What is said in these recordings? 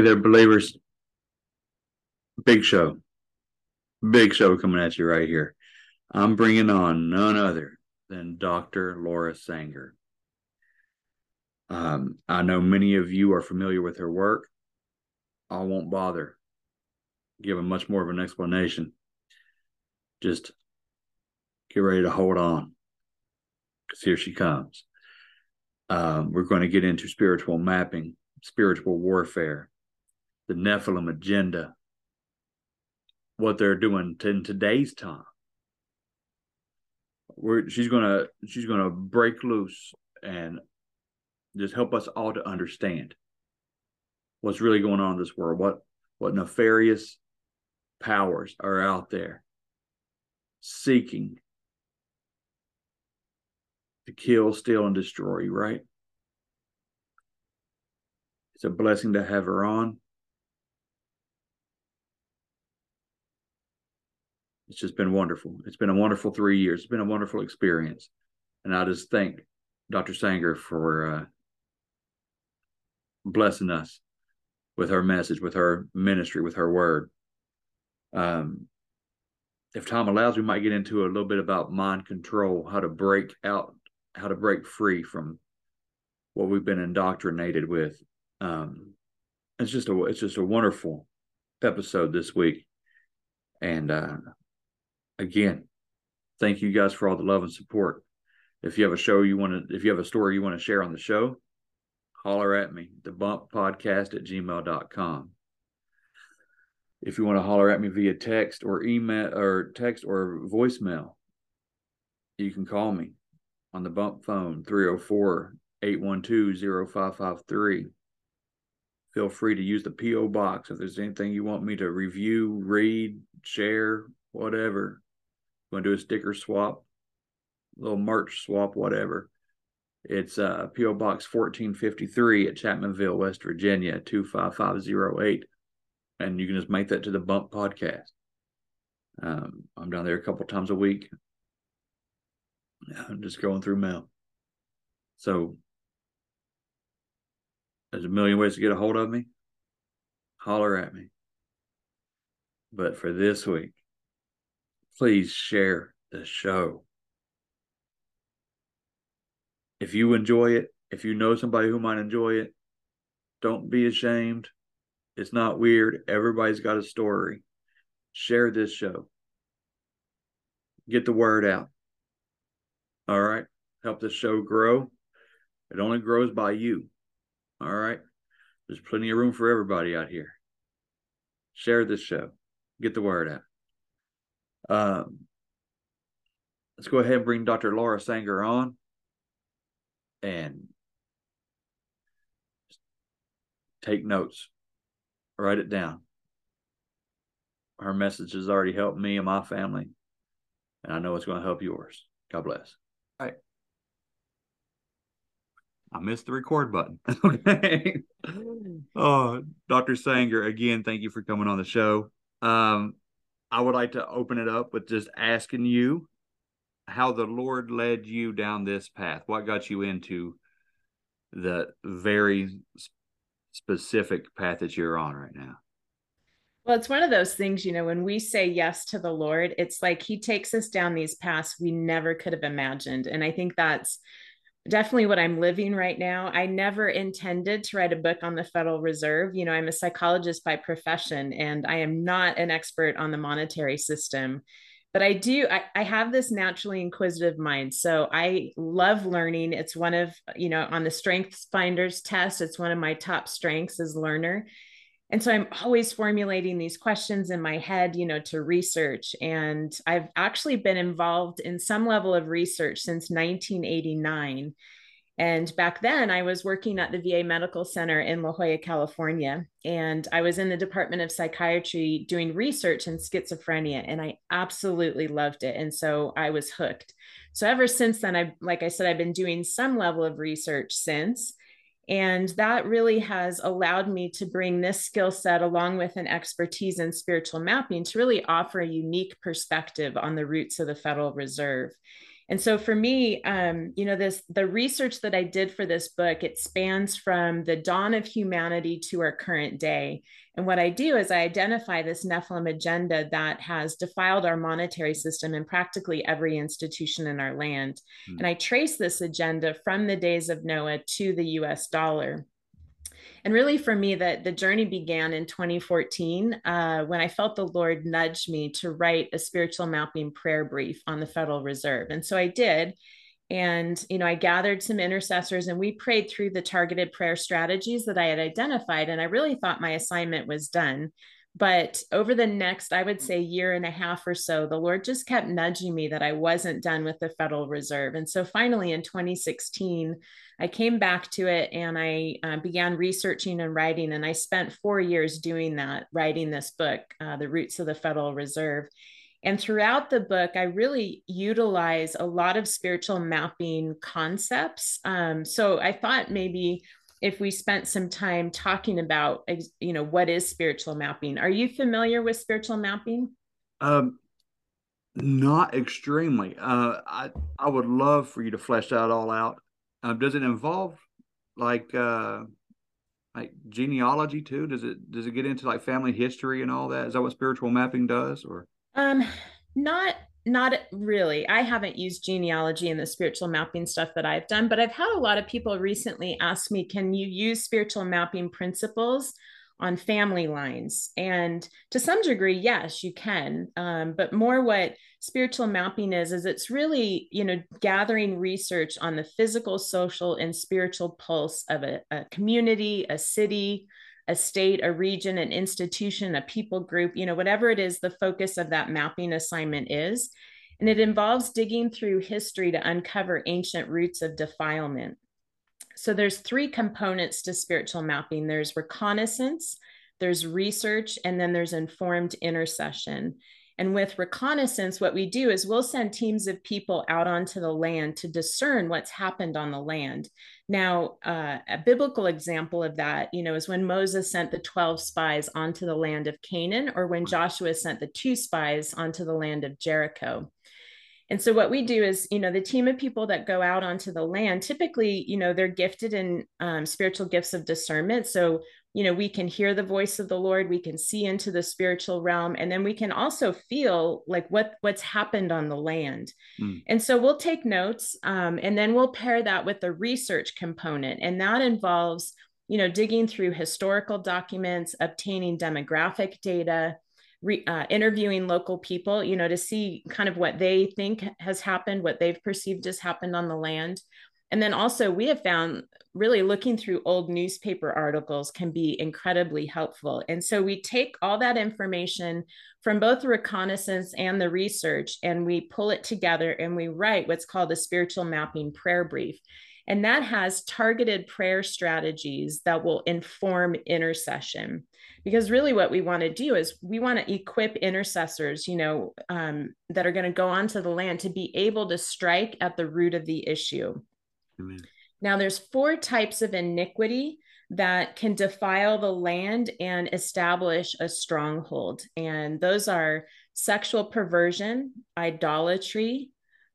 Hey there, believers. Big show. Big show coming at you right here. I'm bringing on none other than Dr. Laura Sanger. Um, I know many of you are familiar with her work. I won't bother giving much more of an explanation. Just get ready to hold on because here she comes. Um, we're going to get into spiritual mapping, spiritual warfare, the Nephilim agenda, what they're doing in today's time. We're, she's gonna she's gonna break loose and just help us all to understand what's really going on in this world. What what nefarious powers are out there seeking to kill, steal, and destroy. Right? It's a blessing to have her on. It's just been wonderful. It's been a wonderful three years. It's been a wonderful experience. And I just thank Dr. Sanger for uh, blessing us with her message, with her ministry, with her word. Um, if time allows, we might get into a little bit about mind control, how to break out, how to break free from what we've been indoctrinated with. Um, it's just a it's just a wonderful episode this week, and uh, again, thank you guys for all the love and support. If you have a show you want to, if you have a story you want to share on the show, holler at me, the bump podcast at gmail.com. If you want to holler at me via text or email or text or voicemail, you can call me on the bump phone 304 812 0553. Feel free to use the P.O. box if there's anything you want me to review, read, share, whatever want to do a sticker swap, little merch swap, whatever. It's uh, PO Box 1453 at Chapmanville, West Virginia 25508. And you can just make that to the Bump Podcast. Um, I'm down there a couple times a week. I'm just going through mail. So there's a million ways to get a hold of me. Holler at me. But for this week, please share the show. If you enjoy it, if you know somebody who might enjoy it, don't be ashamed. It's not weird. Everybody's got a story. Share this show. Get the word out. All right. Help the show grow. It only grows by you. All right. There's plenty of room for everybody out here. Share this show. Get the word out. Um, let's go ahead and bring Dr. Laura Sanger on and take notes, write it down. Her message has already helped me and my family, and I know it's going to help yours. God bless. All right. I missed the record button. okay. oh, Dr. Sanger, again, thank you for coming on the show. Um, I would like to open it up with just asking you how the Lord led you down this path. What got you into the very specific path that you're on right now? Well, it's one of those things, you know, when we say yes to the Lord, it's like He takes us down these paths we never could have imagined. And I think that's definitely what I'm living right now. I never intended to write a book on the Federal Reserve. You know, I'm a psychologist by profession, and I am not an expert on the monetary system. But I do, I, I have this naturally inquisitive mind. So I love learning. It's one of, you know, on the Strengths Finders test, it's one of my top strengths as learner and so i'm always formulating these questions in my head you know to research. And i've actually been involved in some level of research since 1989 and back then i was working at the va medical center in la jolla california. And i was in the department of psychiatry doing research in schizophrenia and i absolutely loved it. And so i was hooked. So ever since then i like i said i've been doing some level of research since and that really has allowed me to bring this skill set along with an expertise in spiritual mapping to really offer a unique perspective on the roots of the Federal Reserve. And so for me, um, you know, this the research that I did for this book, it spans from the dawn of humanity to our current day. And what I do is I identify this Nephilim agenda that has defiled our monetary system in practically every institution in our land. Mm. And I trace this agenda from the days of Noah to the US dollar and really for me that the journey began in 2014 uh, when i felt the lord nudge me to write a spiritual mapping prayer brief on the federal reserve. And so i did. And you know i gathered some intercessors and we prayed through the targeted prayer strategies that i had identified. And i really thought my assignment was done but over the next i would say year and a half or so the lord just kept nudging me that i wasn't done with the federal reserve. And so finally in 2016 i came back to it and i uh, began researching and writing. And i spent four years doing that writing this book uh, the roots of the federal reserve. And throughout the book, I really utilize a lot of spiritual mapping concepts. Um, so I thought maybe if we spent some time talking about you know what is spiritual mapping? Are you familiar with spiritual mapping? Um not extremely. Uh i i would love for you to flesh that all out. Um, does it involve like uh like genealogy too? Does it does it get into like family history and all that? Is that what spiritual mapping does or? Um not not really. I haven't used genealogy in the spiritual mapping stuff that I've done, but I've had a lot of people recently ask me, can you use spiritual mapping principles on family lines? And to some degree, yes, you can. Um, but more what spiritual mapping is, is it's really, you know, gathering research on the physical, social, and spiritual pulse of a, a community, a city, a state, a region, an institution, a people group, you know, whatever it is the focus of that mapping assignment is. And it involves digging through history to uncover ancient roots of defilement. So there's three components to spiritual mapping. There's reconnaissance, there's research, and then there's informed intercession. And with reconnaissance, what we do is we'll send teams of people out onto the land to discern what's happened on the land. Now, uh, a biblical example of that, you know, is when Moses sent the 12 spies onto the land of Canaan, or when Joshua sent the two spies onto the land of Jericho. And so what we do is, you know, the team of people that go out onto the land, typically, you know, they're gifted in um, spiritual gifts of discernment. So you know we can hear the voice of the lord we can see into the spiritual realm and then we can also feel like what what's happened on the land mm. and so we'll take notes um, and then we'll pair that with the research component and that involves you know digging through historical documents obtaining demographic data re, uh, interviewing local people you know to see kind of what they think has happened what they've perceived has happened on the land and then also, we have found really looking through old newspaper articles can be incredibly helpful. And so we take all that information from both the reconnaissance and the research, and we pull it together and we write what's called a spiritual mapping prayer brief. And that has targeted prayer strategies that will inform intercession. Because really, what we want to do is we want to equip intercessors, you know, um, that are going to go onto the land to be able to strike at the root of the issue. Now, there's four types of iniquity that can defile the land and establish a stronghold. And those are sexual perversion, idolatry,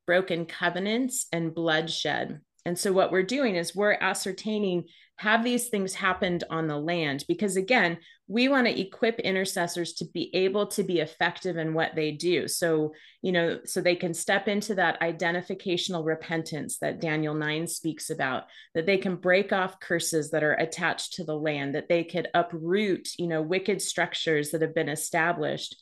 broken covenants, and bloodshed. And so what we're doing is we're ascertaining have these things happened on the land? Because again, we want to equip intercessors to be able to be effective in what they do. So, you know, so they can step into that identificational repentance that Daniel 9 speaks about, that they can break off curses that are attached to the land, that they could uproot, you know, wicked structures that have been established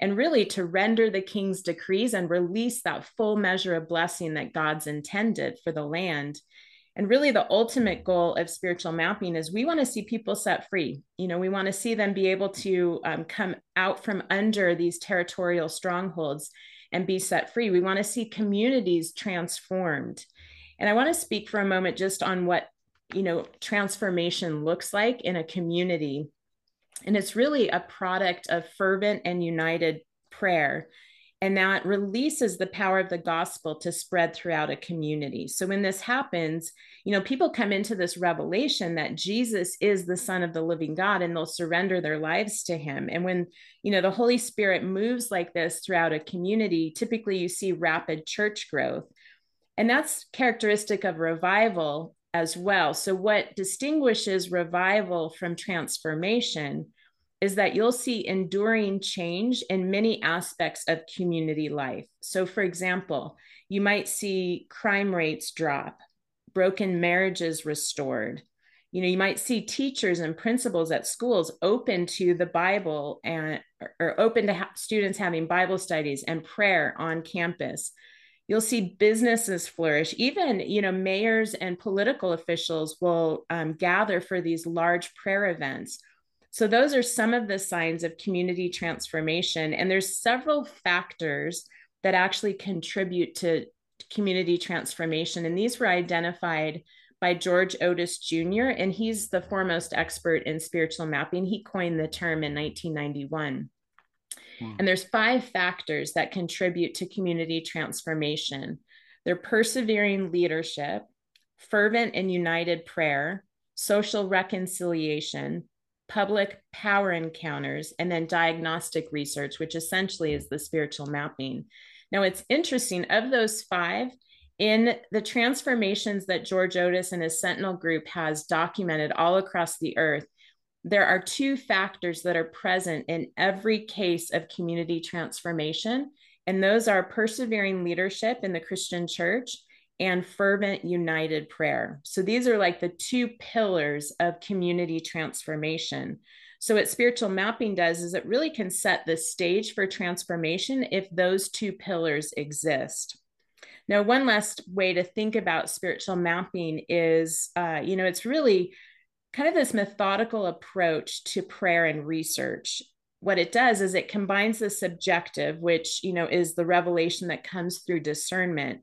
and really to render the king's decrees and release that full measure of blessing that God's intended for the land. And really, the ultimate goal of spiritual mapping is we want to see people set free. You know, we want to see them be able to um, come out from under these territorial strongholds and be set free. We want to see communities transformed. And I want to speak for a moment just on what, you know, transformation looks like in a community. And it's really a product of fervent and united prayer and that releases the power of the gospel to spread throughout a community. So when this happens you know people come into this revelation that jesus is the son of the living god and they'll surrender their lives to him. And when you know the holy spirit moves like this throughout a community typically you see rapid church growth. And that's characteristic of revival as well. So what distinguishes revival from transformation is that you'll see enduring change in many aspects of community life. So, for example, you might see crime rates drop, broken marriages restored. You know, you might see teachers and principals at schools open to the Bible and or open to ha- students having Bible studies and prayer on campus. You'll see businesses flourish. Even, you know, mayors and political officials will um, gather for these large prayer events so those are some of the signs of community transformation. And there's several factors that actually contribute to community transformation. And these were identified by George Otis Jr., and he's the foremost expert in spiritual mapping. He coined the term in 1991. Hmm. And there's five factors that contribute to community transformation. They're persevering leadership, fervent and united prayer, social reconciliation, public power encounters, and then diagnostic research, which essentially is the spiritual mapping. Now, it's interesting, of those five, in the transformations that George Otis and his Sentinel group has documented all across the earth, there are two factors that are present in every case of community transformation, and those are persevering leadership in the Christian church and fervent united prayer. So these are like the two pillars of community transformation. So what spiritual mapping does is it really can set the stage for transformation if those two pillars exist. Now, one last way to think about spiritual mapping is, uh, you know, it's really kind of this methodical approach to prayer and research what it does is it combines the subjective which you know is the revelation that comes through discernment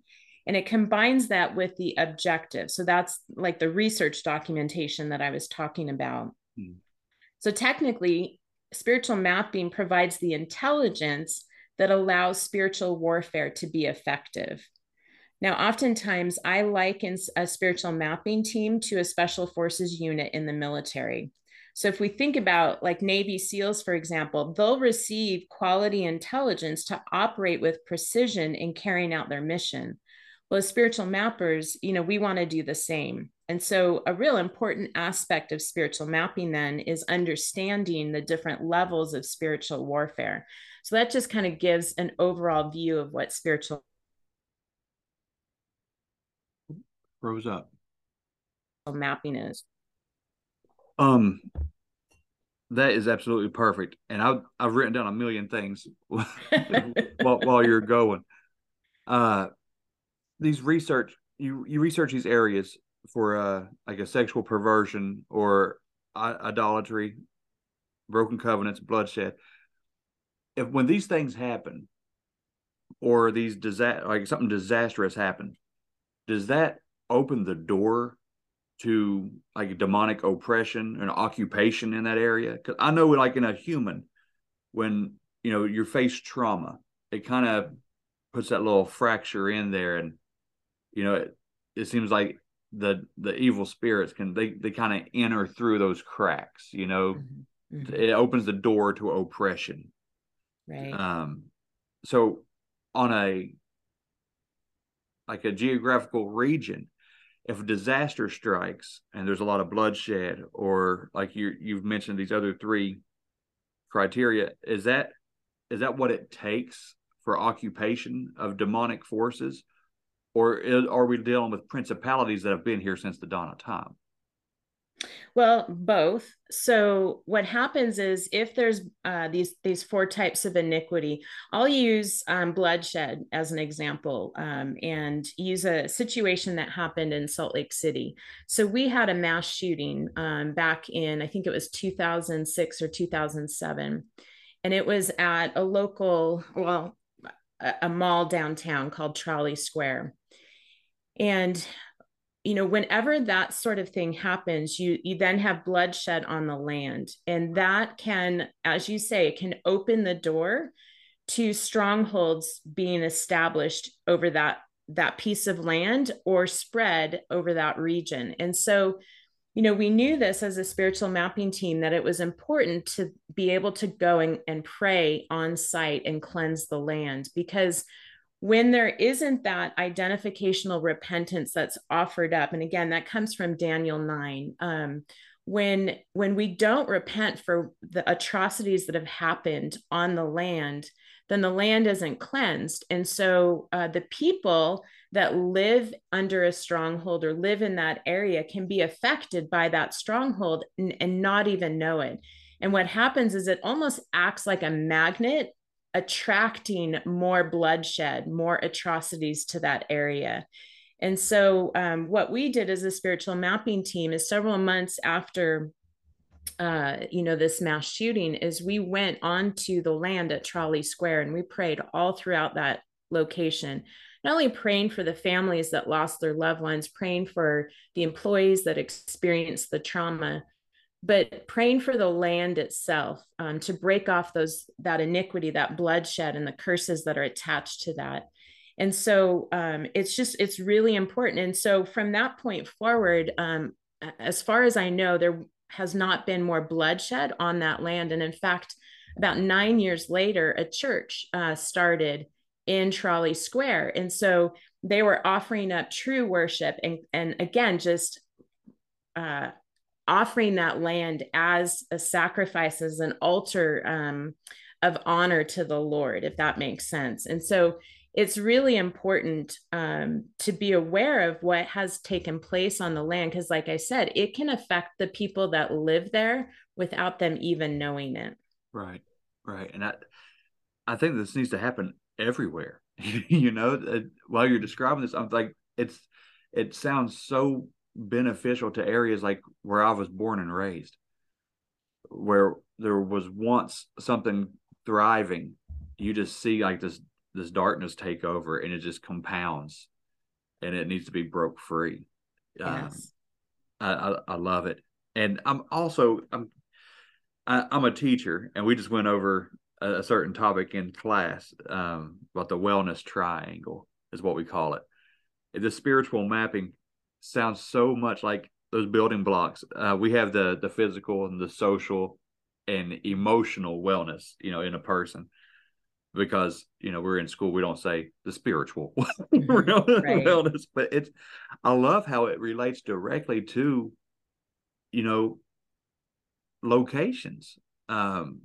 and it combines that with the objective so that's like the research documentation that i was talking about mm. so technically spiritual mapping provides the intelligence that allows spiritual warfare to be effective now oftentimes i liken a spiritual mapping team to a special forces unit in the military so if we think about like Navy SEALs, for example, they'll receive quality intelligence to operate with precision in carrying out their mission. Well, as spiritual mappers, you know, we want to do the same. And so, a real important aspect of spiritual mapping then is understanding the different levels of spiritual warfare. So, that just kind of gives an overall view of what spiritual rose up mapping is. Um, that is absolutely perfect. And I've, I've written down a million things while, while you're going. Uh, these research you you research these areas for uh like a sexual perversion or idolatry, broken covenants, bloodshed. If when these things happen, or these disaster like something disastrous happen, does that open the door to like demonic oppression and occupation in that area? Because I know, like in a human, when you know you face trauma, it kind of puts that little fracture in there, and you know, it, it seems like the the evil spirits can they they kind of enter through those cracks. You know, mm-hmm. mm-hmm. it opens the door to oppression. Right. Um. So on a like a geographical region, if a disaster strikes and there's a lot of bloodshed, or like you you've mentioned these other three criteria, is that is that what it takes for occupation of demonic forces, or are we dealing with principalities that have been here since the dawn of time? Well, both. So what happens is if there's uh, these these four types of iniquity, I'll use um, bloodshed as an example, um, and use a situation that happened in Salt Lake City. So we had a mass shooting um, back in I think it was 2006 or 2007, and it was at a local well a, a mall downtown called Trolley Square, and you know whenever that sort of thing happens you you then have bloodshed on the land. And that can as you say it can open the door to strongholds being established over that that piece of land or spread over that region. And so you know we knew this as a spiritual mapping team that it was important to be able to go and, and pray on site and cleanse the land because when there isn't that identificational repentance that's offered up and again that comes from daniel 9 um, when when we don't repent for the atrocities that have happened on the land then the land isn't cleansed. And so uh, the people that live under a stronghold or live in that area can be affected by that stronghold and, and not even know it. And what happens is it almost acts like a magnet attracting more bloodshed, more atrocities to that area. And so, um, what we did as a spiritual mapping team is several months after, uh, you know, this mass shooting, is we went onto the land at Trolley Square and we prayed all throughout that location. Not only praying for the families that lost their loved ones, praying for the employees that experienced the trauma, but praying for the land itself um, to break off those that iniquity that bloodshed and the curses that are attached to that. And so um, it's just it's really important. And so from that point forward um, as far as i know there has not been more bloodshed on that land. And in fact about nine years later a church uh, started in trolley square. And so they were offering up true worship and and again just uh, offering that land as a sacrifice, as an altar um, of honor to the Lord, if that makes sense. And so it's really important um, to be aware of what has taken place on the land because, like I said, it can affect the people that live there without them even knowing it. Right, right, and I, I think this needs to happen everywhere. you know, while you're describing this, I'm like, it's it sounds so beneficial to areas like where I was born and raised, where there was once something thriving. You just see like this this darkness take over, and it just compounds, and it needs to be broke free. Yes. Um, I, I, I love it, and I'm also I'm I, am i am a teacher, and we just went over a, a certain topic in class um, about the wellness triangle is what we call it. The spiritual mapping sounds so much like those building blocks. Uh, we have the the physical and the social and emotional wellness, you know, in a person. Because you know we're in school, we don't say the spiritual wellness, but it's. I love how it relates directly to, you know, locations, um,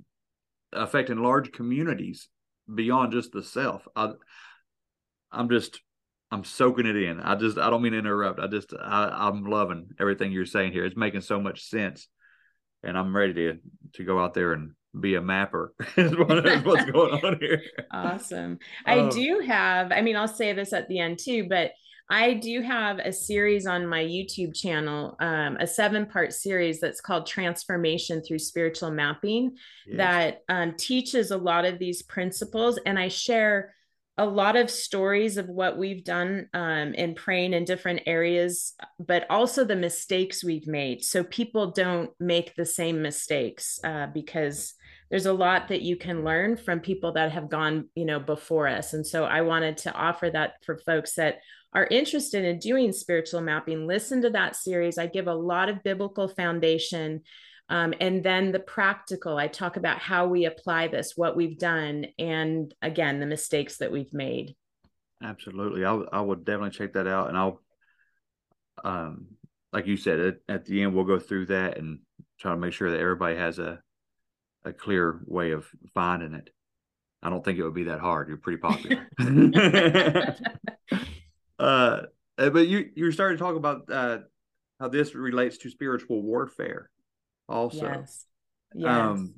affecting large communities beyond just the self. I, I'm just I'm soaking it in. I just I don't mean to interrupt. I just I, I'm loving everything you're saying here. It's making so much sense, and I'm ready to to go out there and be a mapper. is what's going on here. Awesome. I um, do have. I mean, I'll say this at the end too, but I do have a series on my YouTube channel, um, a seven part series that's called Transformation Through Spiritual Mapping yes. that um, teaches a lot of these principles. And I share a lot of stories of what we've done um, in praying in different areas, but also the mistakes we've made. So people don't make the same mistakes uh, because there's a lot that you can learn from people that have gone, you know, before us. And so I wanted to offer that for folks that are interested in doing spiritual mapping. Listen to that series. I give a lot of biblical foundation um, and then the practical, I talk about how we apply this, what we've done, and again, the mistakes that we've made. Absolutely. I, I would definitely check that out. And I'll, um, like you said, at, at the end we'll go through that and try to make sure that everybody has a a clear way of finding it. I don't think it would be that hard. You're pretty popular. uh, but you you started to talk about uh, how this relates to spiritual warfare, also. Yes. Yes. Um,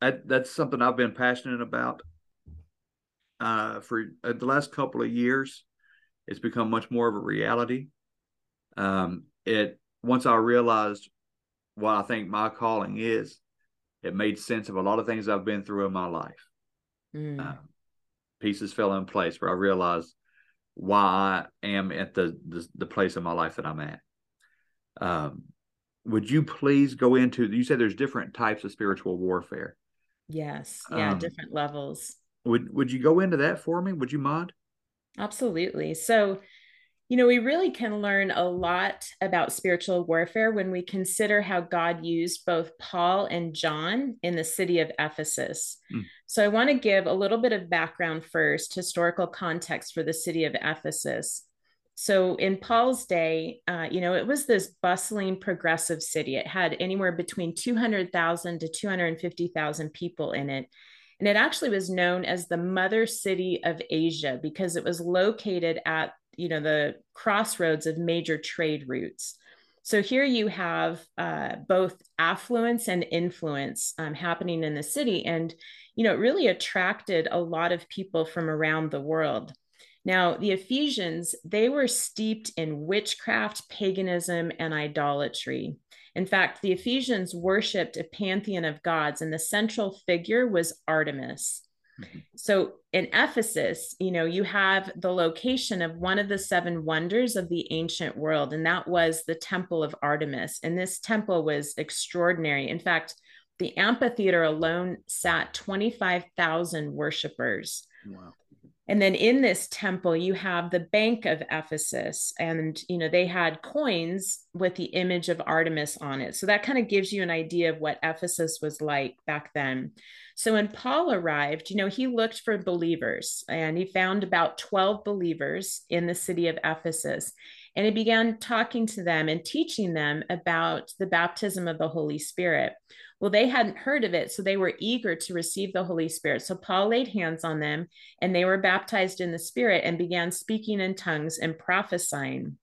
that, that's something I've been passionate about uh, for uh, the last couple of years. It's become much more of a reality. Um, it once I realized what I think my calling is, it made sense of a lot of things I've been through in my life. Mm. Uh, pieces fell in place where I realized why I am at the, the, the place in my life that I'm at. Um, would you please go into? You said there's different types of spiritual warfare. Yes. Yeah. Um, different levels. Would Would you go into that for me? Would you mind? Absolutely. So, you know, we really can learn a lot about spiritual warfare when we consider how God used both Paul and John in the city of Ephesus. Mm. So, I want to give a little bit of background first, historical context for the city of Ephesus. So, in Paul's day, uh, you know, it was this bustling, progressive city. It had anywhere between 200,000 to 250,000 people in it. And it actually was known as the mother city of Asia because it was located at, you know, the crossroads of major trade routes. So here you have uh, both affluence and influence um, happening in the city. And, you know, it really attracted a lot of people from around the world. Now, the Ephesians, they were steeped in witchcraft, paganism, and idolatry. In fact, the Ephesians worshiped a pantheon of gods, and the central figure was Artemis. Mm-hmm. So in Ephesus, you know, you have the location of one of the seven wonders of the ancient world, and that was the Temple of Artemis. And this temple was extraordinary. In fact, the amphitheater alone sat 25,000 worshipers. Wow. And then in this temple, you have the Bank of Ephesus, and you know they had coins with the image of Artemis on it. So that kind of gives you an idea of what Ephesus was like back then. So when Paul arrived, you know, he looked for believers, and he found about 12 believers in the city of Ephesus. And he began talking to them and teaching them about the baptism of the Holy Spirit. Well, they hadn't heard of it, so they were eager to receive the Holy Spirit. So Paul laid hands on them, and they were baptized in the Spirit and began speaking in tongues and prophesying.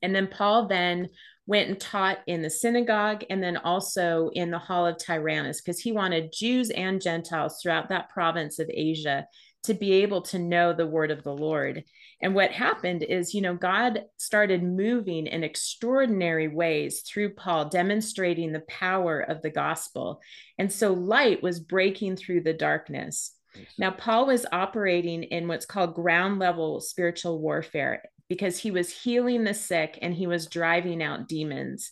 And then Paul then went and taught in the synagogue and then also in the hall of Tyrannus because he wanted Jews and Gentiles throughout that province of Asia to be able to know the word of the Lord. And what happened is, you know, God started moving in extraordinary ways through Paul, demonstrating the power of the gospel. And so light was breaking through the darkness. Now, Paul was operating in what's called ground level spiritual warfare because he was healing the sick and he was driving out demons.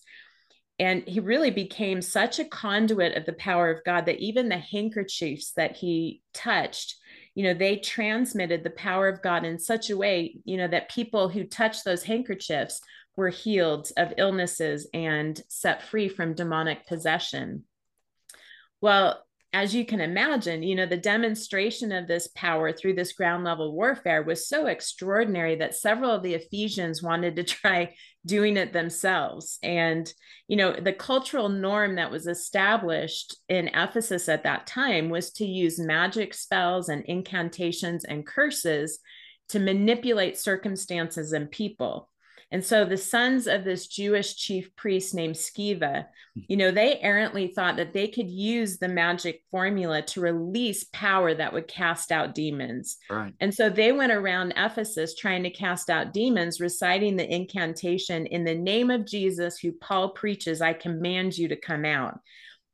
And he really became such a conduit of the power of God that even the handkerchiefs that he touched you know they transmitted the power of god in such a way you know that people who touched those handkerchiefs were healed of illnesses and set free from demonic possession. Well as you can imagine you know the demonstration of this power through this ground level warfare was so extraordinary that several of the ephesians wanted to try doing it themselves. And you know the cultural norm that was established in ephesus at that time was to use magic spells and incantations and curses to manipulate circumstances and people and so the sons of this Jewish chief priest named Sceva, you know, they errantly thought that they could use the magic formula to release power that would cast out demons. Right. And so they went around Ephesus trying to cast out demons, reciting the incantation in the name of Jesus, who Paul preaches, I command you to come out.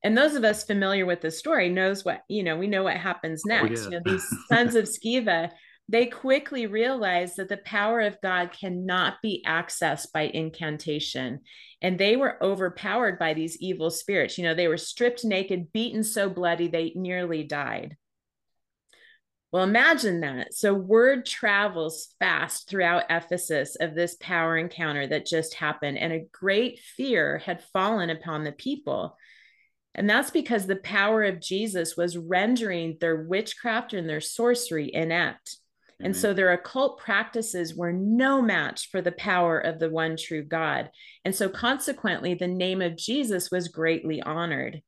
And those of us familiar with the story knows what, you know, we know what happens oh, next. yeah. You know, these sons of Sceva they quickly realized that the power of God cannot be accessed by incantation. And they were overpowered by these evil spirits. You know, they were stripped naked, beaten so bloody they nearly died. Well, imagine that. So, word travels fast throughout Ephesus of this power encounter that just happened, and a great fear had fallen upon the people. And that's because the power of Jesus was rendering their witchcraft and their sorcery inept. And so their occult practices were no match for the power of the one true God. And so consequently, the name of Jesus was greatly honored.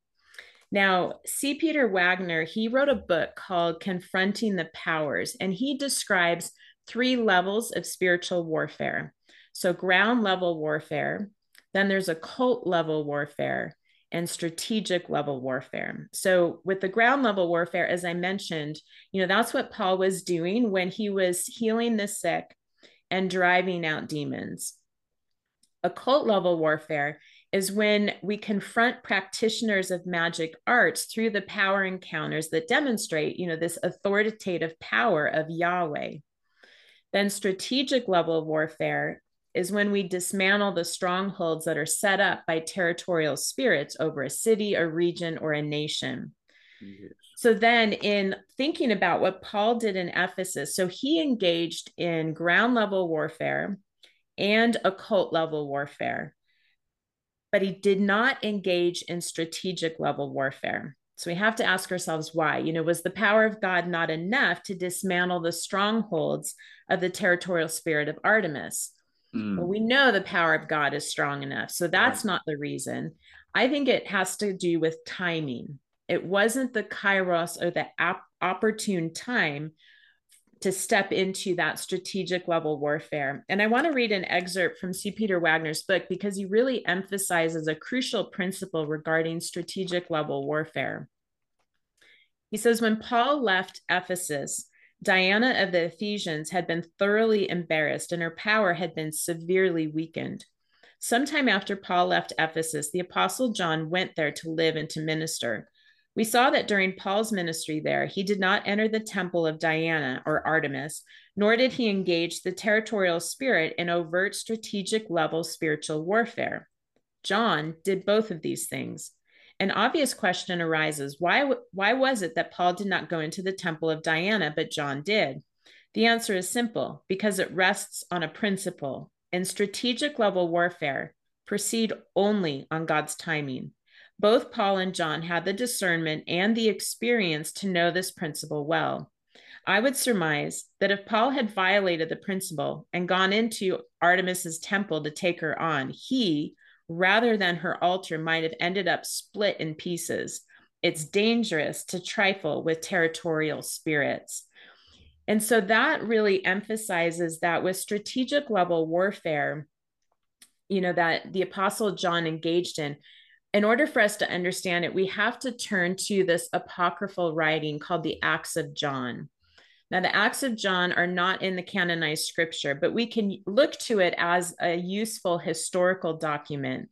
Now, C. Peter Wagner, he wrote a book called Confronting the Powers, and he describes three levels of spiritual warfare. So, ground level warfare, then there's occult level warfare, and strategic level warfare. So, with the ground level warfare, as I mentioned, you know, that's what Paul was doing when he was healing the sick and driving out demons. Occult level warfare is when we confront practitioners of magic arts through the power encounters that demonstrate, you know, this authoritative power of Yahweh. Then strategic level warfare is when we dismantle the strongholds that are set up by territorial spirits over a city, a region, or a nation. Yes. So then, in thinking about what Paul did in Ephesus, so he engaged in ground level warfare and occult level warfare, but he did not engage in strategic level warfare. So we have to ask ourselves why. You know, was the power of God not enough to dismantle the strongholds of the territorial spirit of Artemis? Mm. Well, we know the power of God is strong enough. So that's right. not the reason. I think it has to do with timing. It wasn't the kairos or the ap- opportune time to step into that strategic level warfare. And I want to read an excerpt from C. Peter Wagner's book because he really emphasizes a crucial principle regarding strategic level warfare. He says, when Paul left Ephesus, Diana of the Ephesians had been thoroughly embarrassed and her power had been severely weakened. Sometime after Paul left Ephesus, the Apostle John went there to live and to minister. We saw that during Paul's ministry there, he did not enter the temple of Diana or Artemis, nor did he engage the territorial spirit in overt strategic level spiritual warfare. John did both of these things. An obvious question arises why, why was it that Paul did not go into the temple of Diana, but John did? The answer is simple because it rests on a principle. In strategic level warfare, proceed only on God's timing. Both Paul and John had the discernment and the experience to know this principle well. I would surmise that if Paul had violated the principle and gone into Artemis's temple to take her on, he, rather than her altar might have ended up split in pieces. It's dangerous to trifle with territorial spirits. And so that really emphasizes that with strategic level warfare, you know, that the Apostle John engaged in, in order for us to understand it, we have to turn to this apocryphal writing called the Acts of John. Now, the Acts of John are not in the canonized scripture, but we can look to it as a useful historical document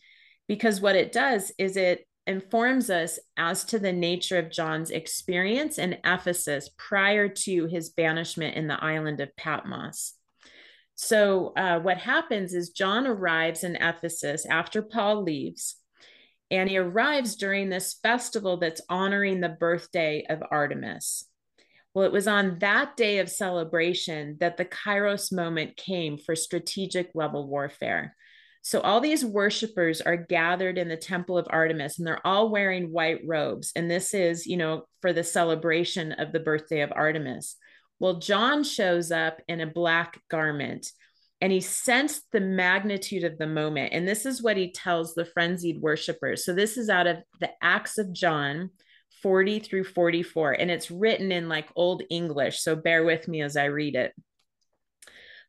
because what it does is it informs us as to the nature of John's experience in Ephesus prior to his banishment in the island of Patmos. So, uh, what happens is John arrives in Ephesus after Paul leaves, and he arrives during this festival that's honoring the birthday of Artemis. Well, it was on that day of celebration that the Kairos moment came for strategic level warfare. So all these worshipers are gathered in the temple of Artemis and they're all wearing white robes. And this is, you know, for the celebration of the birthday of Artemis. Well, John shows up in a black garment and he sensed the magnitude of the moment. And this is what he tells the frenzied worshipers. So this is out of the Acts of John, 40 through 44, and it's written in like Old English. So bear with me as I read it.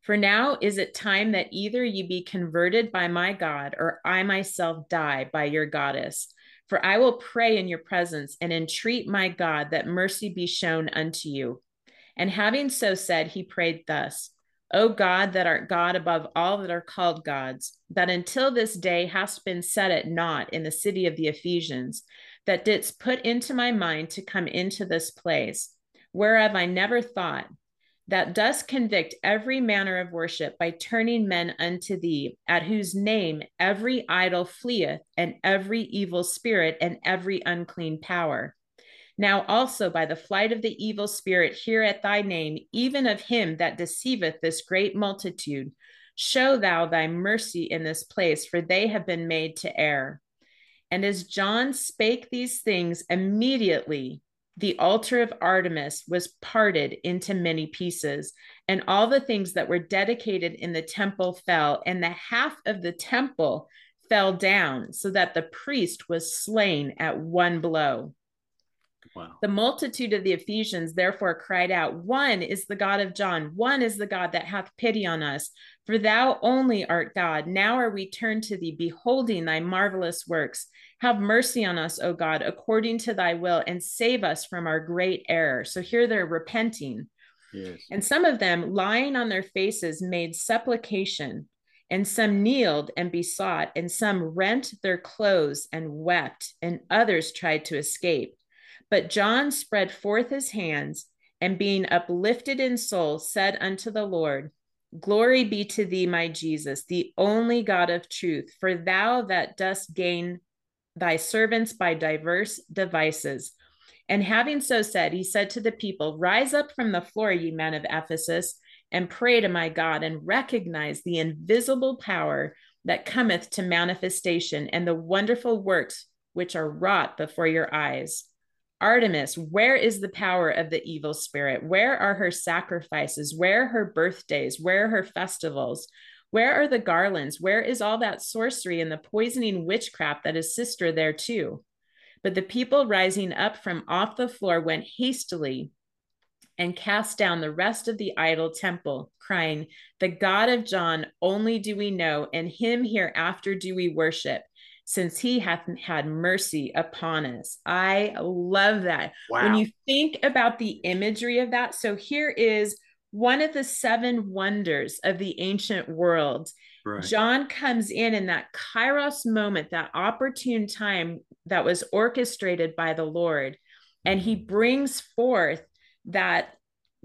For now is it time that either you be converted by my God, or I myself die by your goddess. For I will pray in your presence and entreat my God that mercy be shown unto you. And having so said, he prayed thus O God, that art God above all that are called gods, that until this day hast been set at naught in the city of the Ephesians, that didst put into my mind to come into this place, whereof I never thought, that dost convict every manner of worship by turning men unto thee, at whose name every idol fleeth, and every evil spirit and every unclean power. Now also by the flight of the evil spirit here at thy name, even of him that deceiveth this great multitude, show thou thy mercy in this place, for they have been made to err. And as John spake these things, immediately the altar of Artemis was parted into many pieces, and all the things that were dedicated in the temple fell, and the half of the temple fell down, so that the priest was slain at one blow. Wow. The multitude of the Ephesians therefore cried out, One is the God of John, one is the God that hath pity on us. For thou only art God. Now are we turned to thee, beholding thy marvelous works. Have mercy on us, O God, according to thy will, and save us from our great error. So here they're repenting. Yes. And some of them, lying on their faces, made supplication, and some kneeled and besought, and some rent their clothes and wept, and others tried to escape. But John spread forth his hands, and being uplifted in soul, said unto the Lord, Glory be to thee, my Jesus, the only God of truth, for thou that dost gain thy servants by diverse devices. And having so said, he said to the people, Rise up from the floor, ye men of Ephesus, and pray to my God, and recognize the invisible power that cometh to manifestation, and the wonderful works which are wrought before your eyes. Artemis, where is the power of the evil spirit? Where are her sacrifices? Where her birthdays? Where her festivals? Where are the garlands? Where is all that sorcery and the poisoning witchcraft that is sister there too? But the people rising up from off the floor went hastily and cast down the rest of the idol temple, crying, The God of John only do we know, and him hereafter do we worship since he hath had mercy upon us. I love that. Wow. When you think about the imagery of that, so here is one of the seven wonders of the ancient world. Right. John comes in in that kairos moment, that opportune time that was orchestrated by the Lord, and he mm-hmm. brings forth that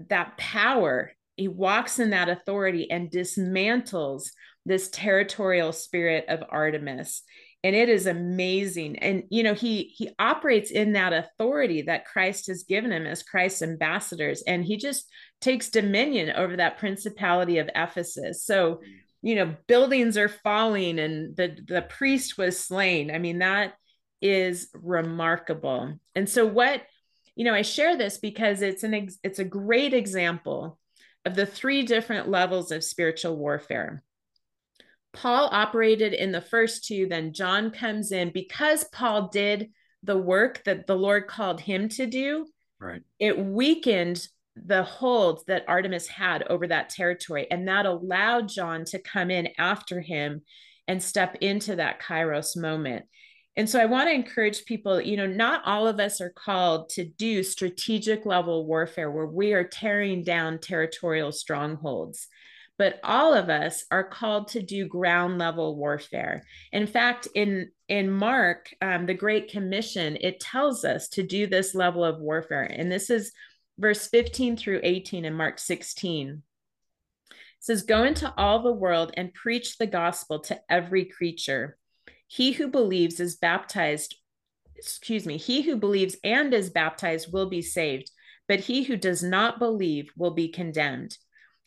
that power. He walks in that authority and dismantles this territorial spirit of Artemis and it is amazing. And you know he he operates in that authority that christ has given him as christ's ambassadors. And he just takes dominion over that principality of ephesus. So you know buildings are falling and the the priest was slain. I mean that is remarkable. And so what you know i share this because it's an ex- it's a great example of the three different levels of spiritual warfare Paul operated in the first two, then John comes in because Paul did the work that the Lord called him to do. Right. It weakened the hold that Artemis had over that territory, and that allowed John to come in after him and step into that Kairos moment. And so I want to encourage people, you know, not all of us are called to do strategic level warfare where we are tearing down territorial strongholds but all of us are called to do ground level warfare. In fact in in mark um, the great commission it tells us to do this level of warfare. And this is verse 15 through 18 in mark 16 it says go into all the world and preach the gospel to every creature. He who believes is baptized excuse me he who believes and is baptized will be saved but he who does not believe will be condemned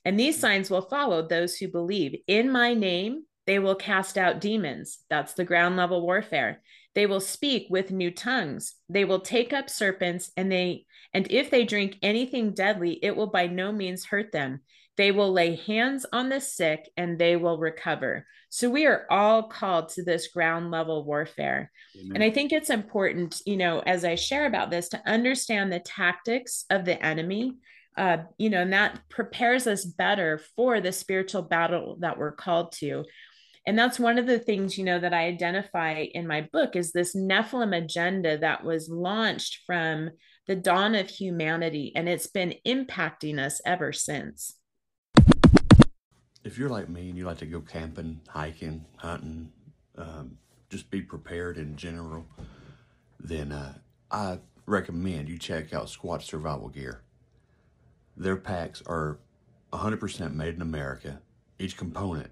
and these signs will follow those who believe. In my name, they will cast out demons. That's the ground level warfare. They will speak with new tongues. They will take up serpents and they and if they drink anything deadly, it will by no means hurt them. They will lay hands on the sick and they will recover. So we are all called to this ground level warfare. Amen. And I think it's important, you know, as I share about this to understand the tactics of the enemy uh, you know, and that prepares us better for the spiritual battle that we're called to. And that's one of the things, you know, that I identify in my book is this Nephilim agenda that was launched from the dawn of humanity, and it's been impacting us ever since. If you're like me and you like to go camping, hiking, hunting, um, just be prepared in general, then uh, I recommend you check out Squatch Survival Gear. Their packs are 100% made in America. Each component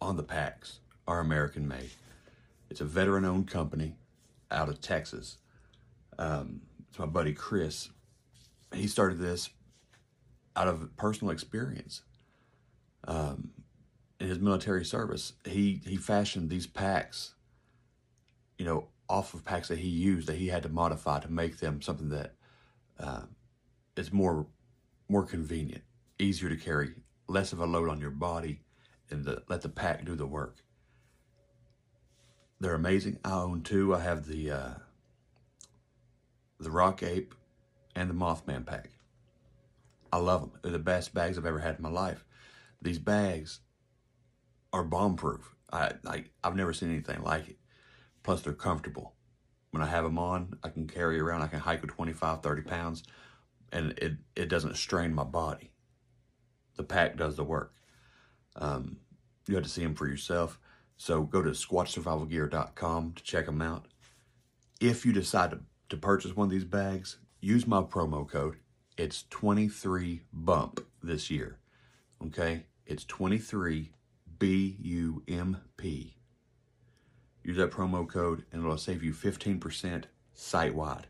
on the packs are American made. It's a veteran owned company out of Texas. Um, it's my buddy Chris. He started this out of personal experience. Um, in his military service, he, he fashioned these packs, you know, off of packs that he used that he had to modify to make them something that uh, it's more more convenient, easier to carry, less of a load on your body, and the, let the pack do the work. They're amazing. I own two. I have the uh, the Rock Ape and the Mothman pack. I love them. They're the best bags I've ever had in my life. These bags are bomb proof. I like I've never seen anything like it. Plus they're comfortable. When I have them on, I can carry around. I can hike with 25, 30 pounds and it, it doesn't strain my body. The pack does the work. Um, you have to see them for yourself. So go to squatchsurvivalgear.com to check them out. If you decide to, to purchase one of these bags, use my promo code. It's 23 bump this year. Okay? It's 23 B U M P. Use that promo code and it'll save you 15% site wide.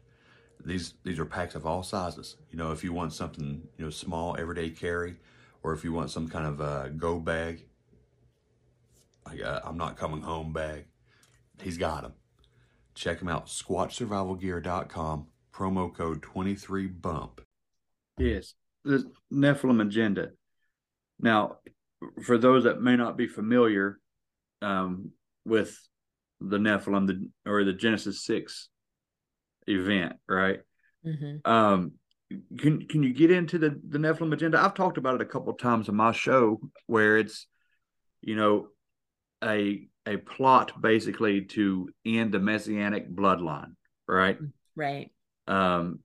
These these are packs of all sizes. You know, if you want something, you know, small everyday carry or if you want some kind of a go bag, like a, I'm not coming home bag, he's got them. Check him out, squatchsurvivalgear.com, promo code 23BUMP. Yes, the Nephilim agenda. Now, for those that may not be familiar um, with the Nephilim the, or the Genesis 6 event, right? Mm-hmm. Um, can can you get into the the Nephilim agenda? I've talked about it a couple of times on my show where it's, you know, a a plot basically to end the messianic bloodline, right? Right. Um,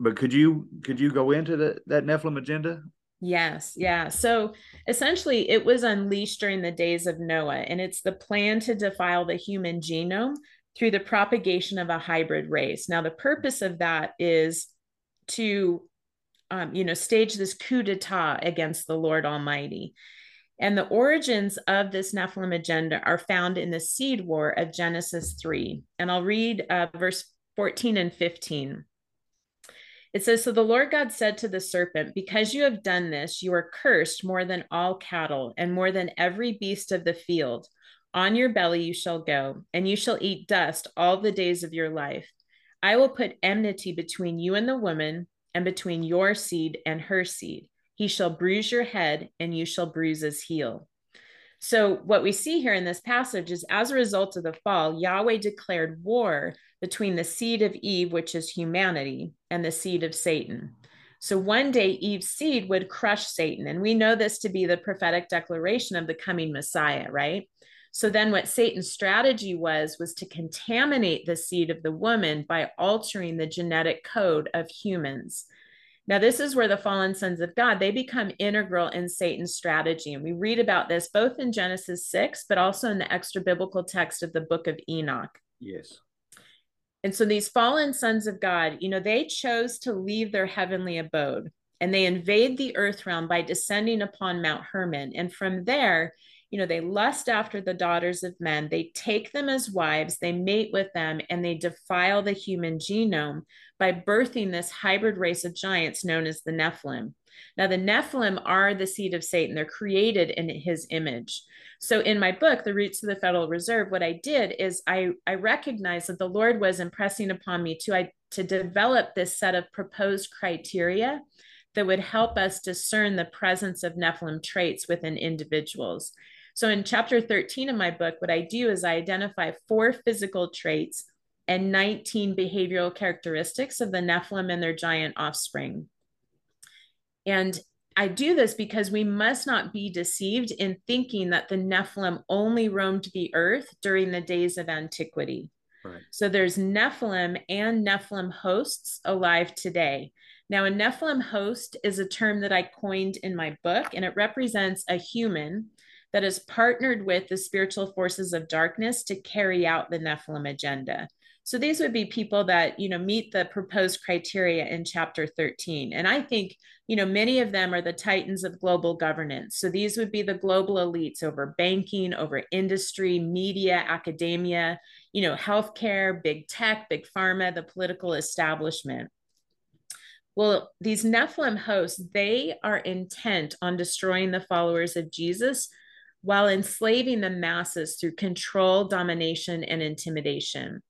but could you could you go into the that Nephilim agenda? Yes, yeah. So essentially, it was unleashed during the days of Noah, and it's the plan to defile the human genome through the propagation of a hybrid race. Now, the purpose of that is to, um, you know, stage this coup d'etat against the Lord Almighty. And the origins of this Nephilim agenda are found in the seed war of Genesis 3. And I'll read uh, verse 14 and 15. It says, So the Lord God said to the serpent, Because you have done this, you are cursed more than all cattle and more than every beast of the field. On your belly you shall go, and you shall eat dust all the days of your life. I will put enmity between you and the woman, and between your seed and her seed. He shall bruise your head, and you shall bruise his heel. So, what we see here in this passage is as a result of the fall, Yahweh declared war between the seed of Eve, which is humanity, and the seed of Satan. So, one day Eve's seed would crush Satan. And we know this to be the prophetic declaration of the coming Messiah, right? So then what Satan's strategy was was to contaminate the seed of the woman by altering the genetic code of humans. Now this is where the fallen sons of God they become integral in Satan's strategy and we read about this both in Genesis 6 but also in the extra biblical text of the book of Enoch. Yes. And so these fallen sons of God, you know, they chose to leave their heavenly abode and they invade the earth realm by descending upon Mount Hermon and from there you know, they lust after the daughters of men, they take them as wives, they mate with them, and they defile the human genome by birthing this hybrid race of giants known as the Nephilim. Now, the Nephilim are the seed of Satan, they're created in his image. So, in my book, The Roots of the Federal Reserve, what I did is I, I recognized that the Lord was impressing upon me to, I, to develop this set of proposed criteria that would help us discern the presence of Nephilim traits within individuals. So in chapter 13 of my book, what I do is I identify four physical traits and 19 behavioral characteristics of the Nephilim and their giant offspring. And I do this because we must not be deceived in thinking that the Nephilim only roamed the earth during the days of antiquity. Right. So there's Nephilim and Nephilim hosts alive today. Now, a Nephilim host is a term that I coined in my book, and it represents a human that has partnered with the spiritual forces of darkness to carry out the Nephilim agenda. So these would be people that, you know, meet the proposed criteria in chapter 13. And I think, you know, many of them are the titans of global governance. So these would be the global elites over banking, over industry, media, academia, you know, healthcare, big tech, big pharma, the political establishment. Well, these Nephilim hosts, they are intent on destroying the followers of Jesus while enslaving the masses through control, domination, and intimidation.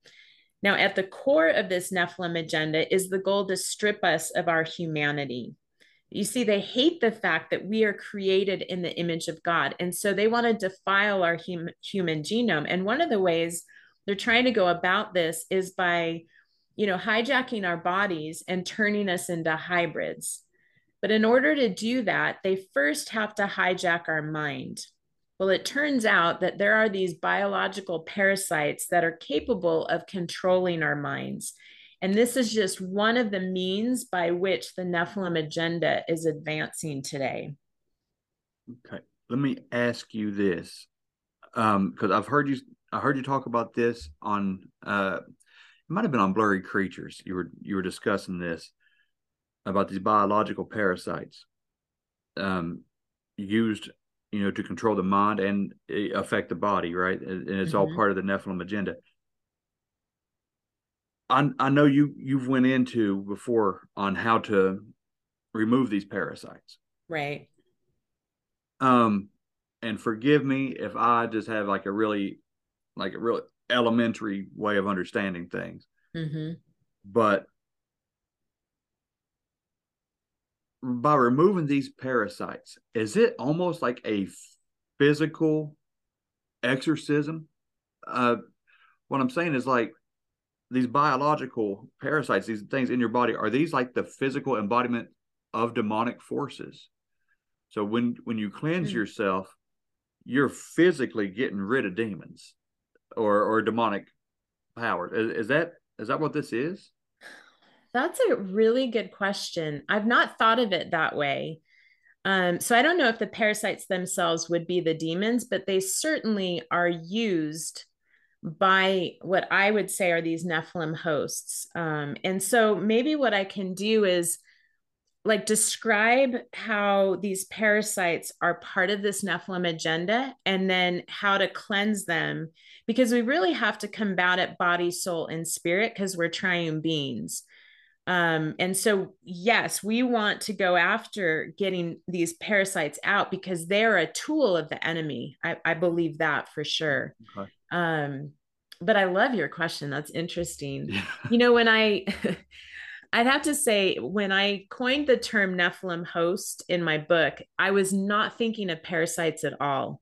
Now, at the core of this Nephilim agenda is the goal to strip us of our humanity. You see, they hate the fact that we are created in the image of God. And so they want to defile our hum- human genome. And one of the ways they're trying to go about this is by, you know, hijacking our bodies and turning us into hybrids. But in order to do that, they first have to hijack our mind. Well, it turns out that there are these biological parasites that are capable of controlling our minds. And this is just one of the means by which the Nephilim agenda is advancing today. Okay. Let me ask you this. Um, because I've heard you I heard you talk about this on uh it might have been on Blurry Creatures. You were you were discussing this about these biological parasites um used you know to control the mind and eh, affect the body right? And it's mm-hmm. all part of the nephilim agenda. I, I know you you've went into before on how to remove these parasites. Right. Um and forgive me if i just have like a really like a really elementary way of understanding things. Mm-hmm. but by removing these parasites, is it almost like a physical exorcism? Uh, what I'm saying is like these biological parasites, these things in your body, are these like the physical embodiment of demonic forces? So when when you cleanse mm-hmm. yourself, you're physically getting rid of demons or or demonic powers. Is, is that is that what this is? That's a really good question. I've not thought of it that way. Um, so I don't know if the parasites themselves would be the demons, but they certainly are used by what I would say are these Nephilim hosts. Um, and so maybe what I can do is like describe how these parasites are part of this Nephilim agenda and then how to cleanse them because we really have to combat it body, soul, and spirit because we're triune beings. Um, and so, yes, we want to go after getting these parasites out because they're a tool of the enemy. I, I believe that for sure. Okay. Um, but I love your question. That's interesting. Yeah. You know, when I, I'd have to say, when I coined the term Nephilim host in my book, I was not thinking of parasites at all.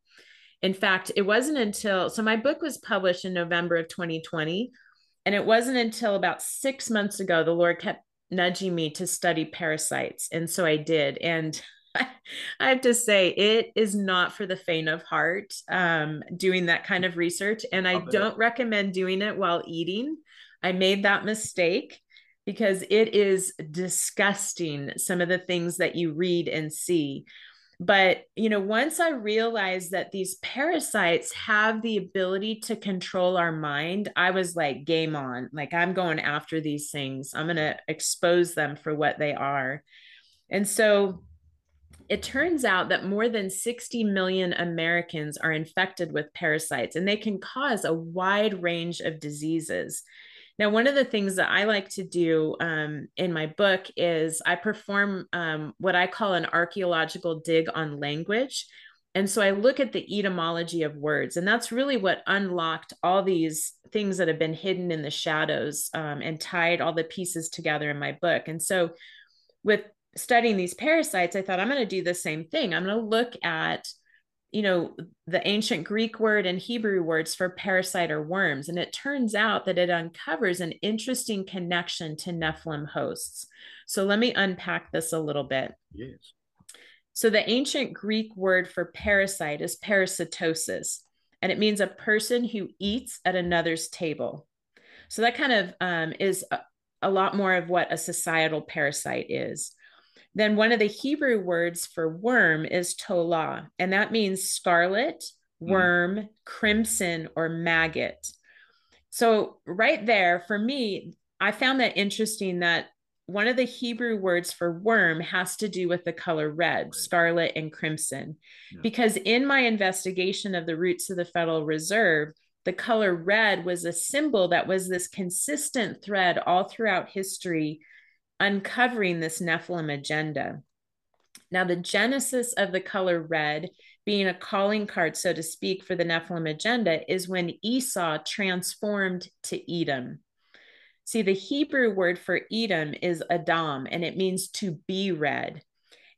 In fact, it wasn't until so my book was published in November of 2020 and it wasn't until about six months ago the Lord kept nudging me to study parasites. And so I did. And I have to say, it is not for the faint of heart um, doing that kind of research. And I don't recommend doing it while eating. I made that mistake because it is disgusting, some of the things that you read and see but you know once i realized that these parasites have the ability to control our mind i was like game on. Like i'm going after these things. I'm going to expose them for what they are. And so it turns out that more than 60 million Americans are infected with parasites, and they can cause a wide range of diseases. Now, one of the things that I like to do um, in my book is I perform um, what I call an archaeological dig on language. And so I look at the etymology of words, and that's really what unlocked all these things that have been hidden in the shadows um, and tied all the pieces together in my book. And so, with studying these parasites, I thought I'm going to do the same thing. I'm going to look at you know, the ancient Greek word and Hebrew words for parasite or worms. And it turns out that it uncovers an interesting connection to Nephilim hosts. So let me unpack this a little bit. Yes. So the ancient Greek word for parasite is parasitosis, and it means a person who eats at another's table. So that kind of um, is a, a lot more of what a societal parasite is. Then one of the Hebrew words for worm is tola, and that means scarlet, hmm. worm, mm. crimson, or maggot. So, right there, for me, I found that interesting that one of the Hebrew words for worm has to do with the color red, right. scarlet, and crimson. Yeah. Because in my investigation of the roots of the Federal Reserve, the color red was a symbol that was this consistent thread all throughout history uncovering this Nephilim agenda. Now, the genesis of the color red being a calling card, so to speak, for the Nephilim agenda is when Esau transformed to Edom. See, the Hebrew word for Edom is Adam, and it means to be red.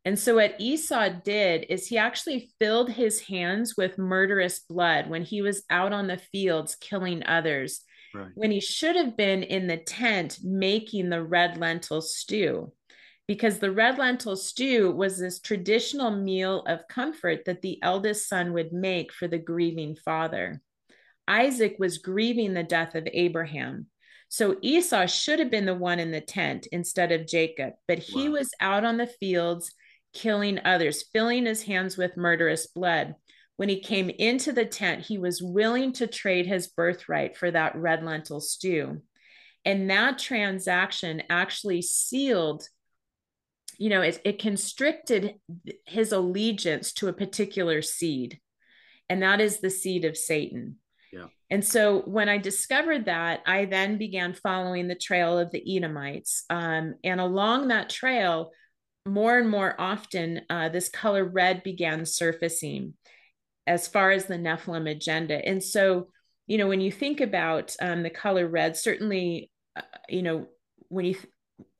And so, what Esau did is he actually filled his hands with murderous blood when he was out on the fields killing others, right. when he should have been in the tent making the red lentil stew. Because the red lentil stew was this traditional meal of comfort that the eldest son would make for the grieving father. Isaac was grieving the death of Abraham. So Esau should have been the one in the tent instead of Jacob, but he wow. was out on the fields killing others, filling his hands with murderous blood. When he came into the tent, he was willing to trade his birthright for that red lentil stew. And that transaction actually sealed, you know, it, it constricted his allegiance to a particular seed. And that is the seed of Satan. Yeah. And so when I discovered that, I then began following the trail of the Edomites. Um, and along that trail, more and more often, uh, this color red began surfacing as far as the Nephilim agenda. And so, you know, when you think about um, the color red, certainly, uh, you know, when you, th-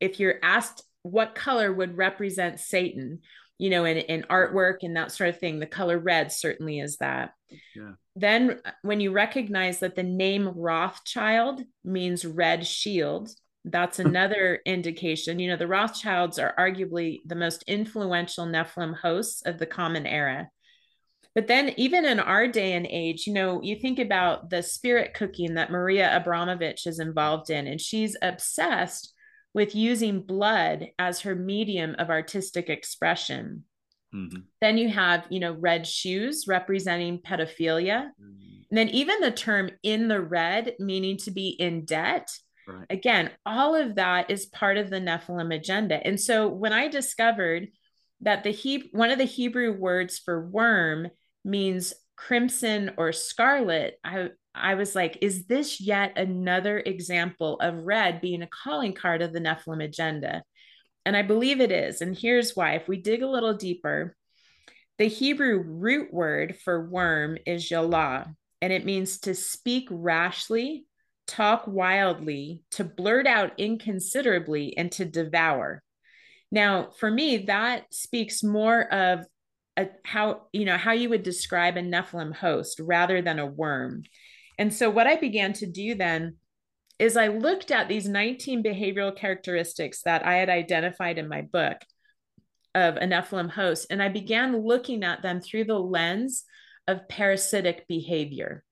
if you're asked what color would represent Satan, you know, in, in artwork and that sort of thing, the color red certainly is that. Yeah. Then, uh, when you recognize that the name Rothschild means red shield, that's another indication. You know, the Rothschilds are arguably the most influential Nephilim hosts of the Common Era. But then, even in our day and age, you know, you think about the spirit cooking that Marina Abramović is involved in, and she's obsessed with using blood as her medium of artistic expression. Mm-hmm. Then you have, you know, red shoes representing pedophilia. Mm-hmm. And then even the term in the red, meaning to be in debt, Right. Again, all of that is part of the Nephilim agenda. And so when I discovered that the he one of the Hebrew words for worm means crimson or scarlet, I I was like, is this yet another example of red being a calling card of the Nephilim agenda? And I believe it is. And here's why. If we dig a little deeper, the Hebrew root word for worm is yalah, and it means to speak rashly, talk wildly, to blurt out inconsiderably, and to devour. Now, for me, that speaks more of a, how you know how you would describe a Nephilim host rather than a worm. And so, what I began to do then is I looked at these 19 behavioral characteristics that I had identified in my book of a Nephilim host, and I began looking at them through the lens of parasitic behavior.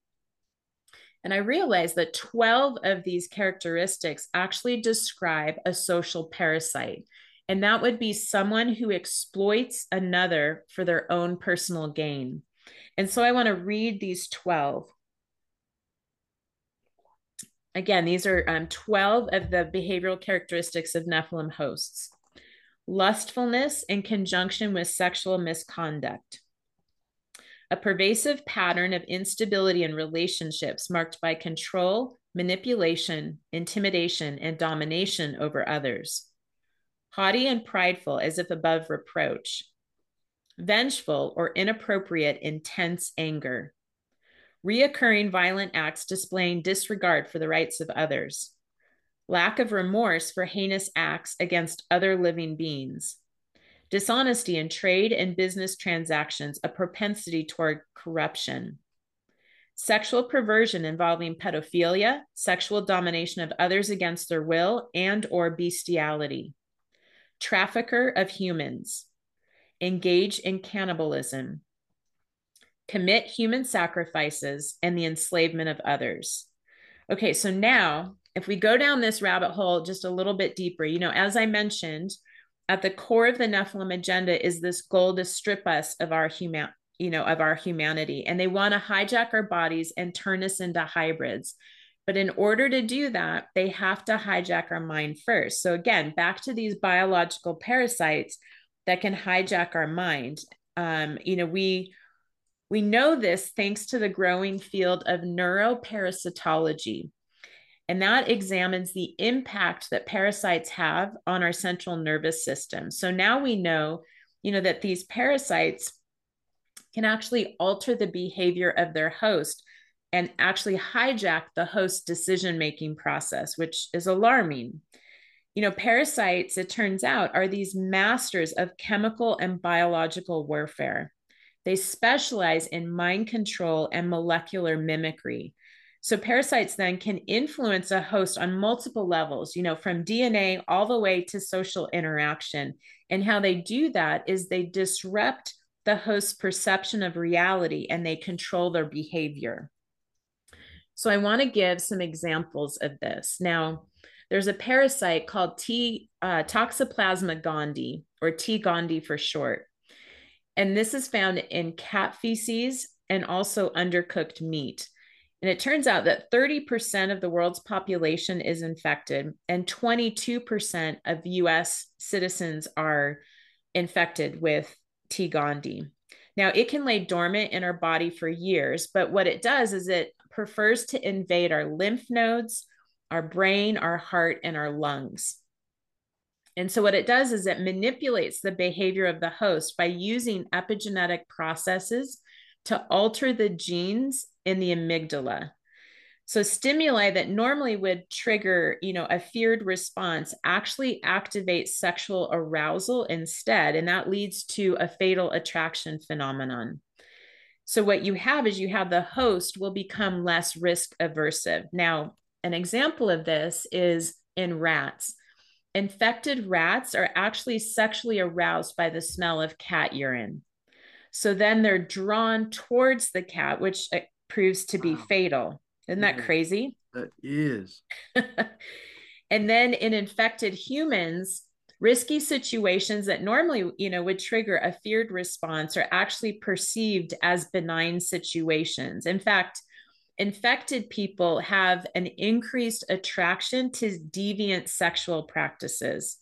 And I realized that 12 of these characteristics actually describe a social parasite. And that would be someone who exploits another for their own personal gain. And so I want to read these 12. Again, these are um, 12 of the behavioral characteristics of Nephilim hosts lustfulness in conjunction with sexual misconduct a pervasive pattern of instability in relationships marked by control, manipulation, intimidation, and domination over others. Haughty and prideful as if above reproach. Vengeful or inappropriate, intense anger. Reoccurring violent acts displaying disregard for the rights of others. Lack of remorse for heinous acts against other living beings dishonesty in trade and business transactions, a propensity toward corruption, sexual perversion involving pedophilia, sexual domination of others against their will, and or bestiality, trafficker of humans, engage in cannibalism, commit human sacrifices, and the enslavement of others. Okay, so now if we go down this rabbit hole just a little bit deeper, you know, as I mentioned, at the core of the Nephilim agenda is this goal to strip us of our human, you know, of our humanity. And they want to hijack our bodies and turn us into hybrids. But in order to do that, they have to hijack our mind first. So again, back to these biological parasites that can hijack our mind. Um, you know, we we know this thanks to the growing field of neuroparasitology. And that examines the impact that parasites have on our central nervous system. So now we know, you know, that these parasites can actually alter the behavior of their host and actually hijack the host decision making process, which is alarming. You know, parasites, it turns out, are these masters of chemical and biological warfare. They specialize in mind control and molecular mimicry. So parasites then can influence a host on multiple levels, you know, from DNA all the way to social interaction. And how they do that is they disrupt the host's perception of reality and they control their behavior. So I want to give some examples of this. Now, there's a parasite called T uh, Toxoplasma gondii, or T. gondii for short. And this is found in cat feces and also undercooked meat. And it turns out that 30% of the world's population is infected, and 22% of US citizens are infected with T. gondii. Now, it can lay dormant in our body for years, but what it does is it prefers to invade our lymph nodes, our brain, our heart, and our lungs. And so, what it does is it manipulates the behavior of the host by using epigenetic processes to alter the genes in the amygdala. So stimuli that normally would trigger, you know, a feared response actually activate sexual arousal instead, and that leads to a fatal attraction phenomenon. So what you have is you have the host will become less risk aversive. Now, an example of this is in rats. Infected rats are actually sexually aroused by the smell of cat urine. So then they're drawn towards the cat, which uh, proves to be wow. fatal. Isn't that crazy? That is. and then in infected humans, risky situations that normally, you know, would trigger a feared response are actually perceived as benign situations. In fact, infected people have an increased attraction to deviant sexual practices.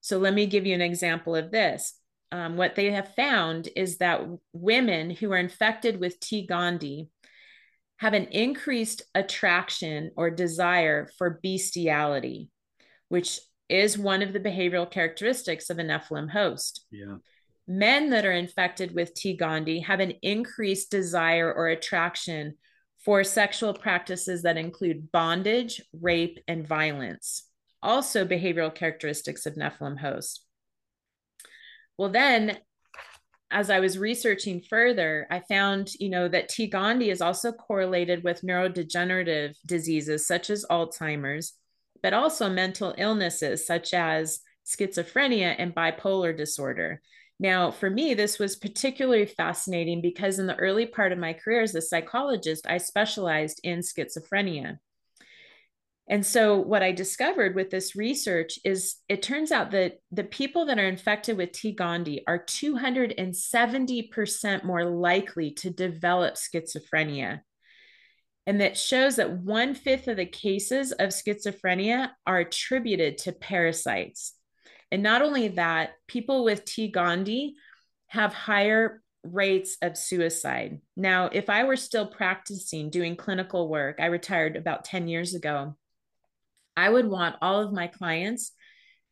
So let me give you an example of this um, what they have found is that women who are infected with T. gondii have an increased attraction or desire for bestiality, which is one of the behavioral characteristics of a Nephilim host. Yeah. Men that are infected with T. gondii have an increased desire or attraction for sexual practices that include bondage, rape, and violence. Also, behavioral characteristics of Nephilim hosts. Well, then as I was researching further, I found, you know, that T. gondii is also correlated with neurodegenerative diseases such as Alzheimer's, but also mental illnesses such as schizophrenia and bipolar disorder. Now, for me, this was particularly fascinating because in the early part of my career as a psychologist, I specialized in schizophrenia. And so, what I discovered with this research is it turns out that the people that are infected with T. gondii are 270% more likely to develop schizophrenia. And that shows that one fifth of the cases of schizophrenia are attributed to parasites. And not only that, people with T. gondii have higher rates of suicide. Now, if I were still practicing doing clinical work, I retired about 10 years ago I would want all of my clients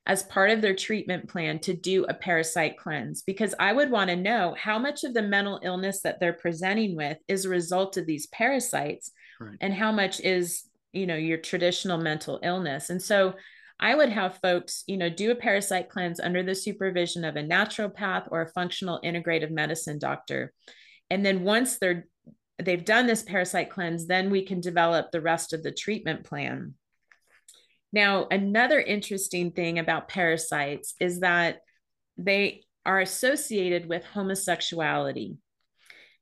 as part of their treatment plan to do a parasite cleanse because I would want to know how much of the mental illness that they're presenting with is a result of these parasites right. and how much is, you know, your traditional mental illness. And so I would have folks, you know, do a parasite cleanse under the supervision of a naturopath or a functional integrative medicine doctor. And then once they're they've done this parasite cleanse, then we can develop the rest of the treatment plan. Now, another interesting thing about parasites is that they are associated with homosexuality.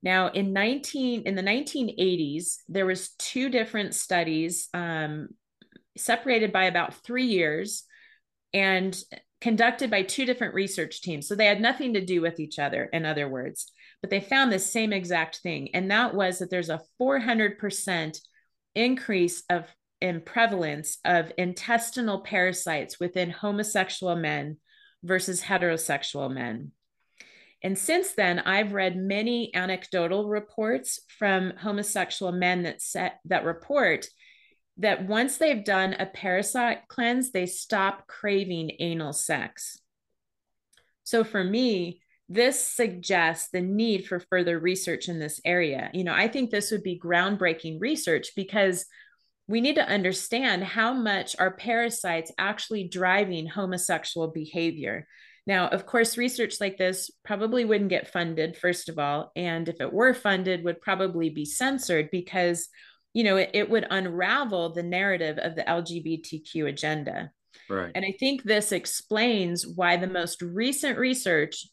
Now, in 19 in the 1980s, there was two different studies um, separated by about three years and conducted by two different research teams. So they had nothing to do with each other, in other words, but they found the same exact thing. And that was that there's a 400% increase of in prevalence of intestinal parasites within homosexual men versus heterosexual men. And since then, I've read many anecdotal reports from homosexual men that set, that report that once they've done a parasite cleanse, they stop craving anal sex. So for me, this suggests the need for further research in this area. You know, I think this would be groundbreaking research because we need to understand how much are parasites actually driving homosexual behavior. Now, of course, research like this probably wouldn't get funded, first of all. And if it were funded, would probably be censored because, you know, it, it would unravel the narrative of the LGBTQ agenda. Right. And I think this explains why the most recent research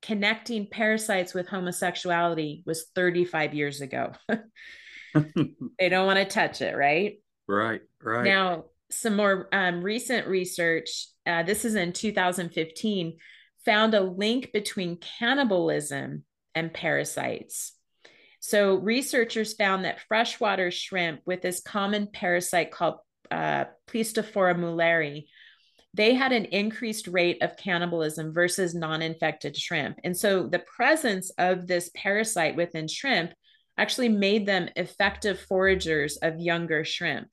connecting parasites with homosexuality was 35 years ago. they don't want to touch it, right? Right, right. Now, some more um, recent research, uh, this is in 2015, found a link between cannibalism and parasites. So, researchers found that freshwater shrimp with this common parasite called uh, mulleri they had an increased rate of cannibalism versus non infected shrimp. And so the presence of this parasite within shrimp actually made them effective foragers of younger shrimp.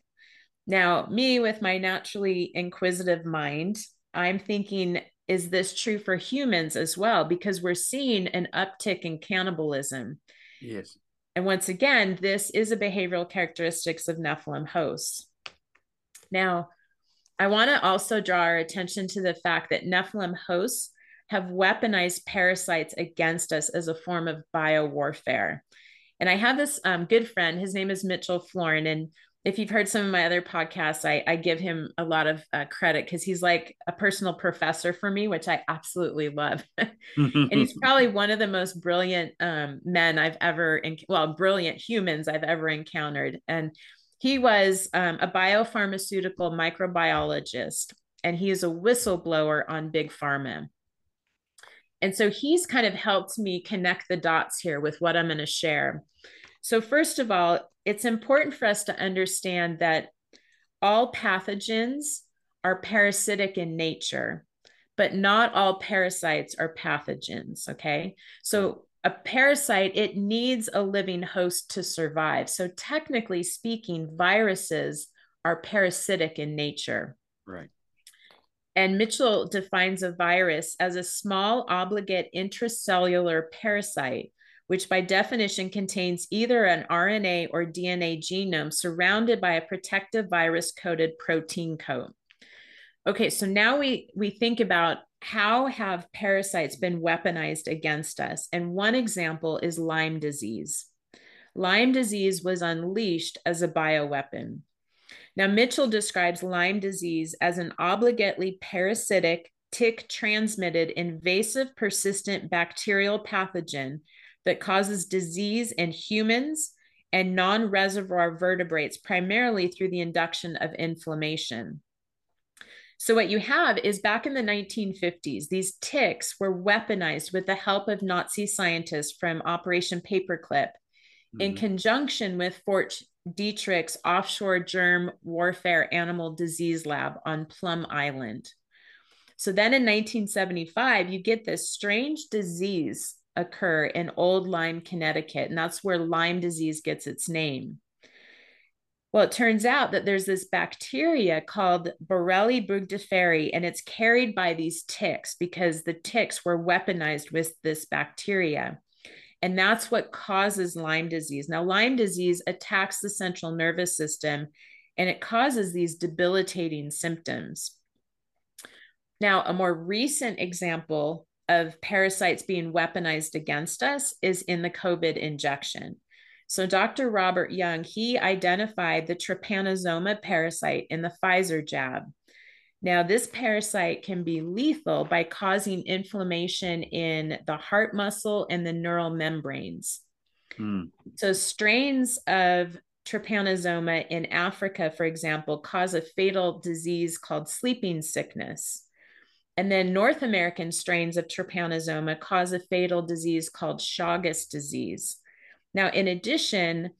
Now, me with my naturally inquisitive mind, I'm thinking, is this true for humans as well? Because we're seeing an uptick in cannibalism. Yes. And once again, this is a behavioral characteristics of Nephilim hosts. Now, I want to also draw our attention to the fact that Nephilim hosts have weaponized parasites against us as a form of biowarfare. And I have this um, good friend, his name is Mitchell Florin. And if you've heard some of my other podcasts, I, I give him a lot of uh, credit because he's like a personal professor for me, which I absolutely love. and he's probably one of the most brilliant um, men I've ever, well, brilliant humans I've ever encountered. And he was um, a biopharmaceutical microbiologist, and he is a whistleblower on Big Pharma. And so he's kind of helped me connect the dots here with what I'm going to share. So, first of all, it's important for us to understand that all pathogens are parasitic in nature, but not all parasites are pathogens. Okay. So, a parasite, it needs a living host to survive. So, technically speaking, viruses are parasitic in nature. Right. And Mitchell defines a virus as a small obligate intracellular parasite, which by definition contains either an RNA or DNA genome surrounded by a protective virus coated protein coat. Okay, so now we we think about how have parasites been weaponized against us? And one example is Lyme disease. Lyme disease was unleashed as a bioweapon. Now, Mitchell describes Lyme disease as an obligately parasitic, tick transmitted, invasive, persistent bacterial pathogen that causes disease in humans and non reservoir vertebrates, primarily through the induction of inflammation. So, what you have is back in the 1950s, these ticks were weaponized with the help of Nazi scientists from Operation Paperclip mm-hmm. in conjunction with Fort Detrick's offshore germ warfare animal disease lab on Plum Island. So, then in 1975, you get this strange disease occur in Old Lyme, Connecticut, and that's where Lyme disease gets its name. Well, it turns out that there's this bacteria called Borrelia burgdorferi, and it's carried by these ticks because the ticks were weaponized with this bacteria. And that's what causes Lyme disease. Now, Lyme disease attacks the central nervous system and it causes these debilitating symptoms. Now, a more recent example of parasites being weaponized against us is in the COVID injection. So Dr. Robert Young, he identified the trypanosoma parasite in the Pfizer jab. Now, this parasite can be lethal by causing inflammation in the heart muscle and the neural membranes. Hmm. So, strains of trypanosoma in Africa, for example, cause a fatal disease called sleeping sickness. And then North American strains of trypanosoma cause a fatal disease called Chagas disease. Now, in addition,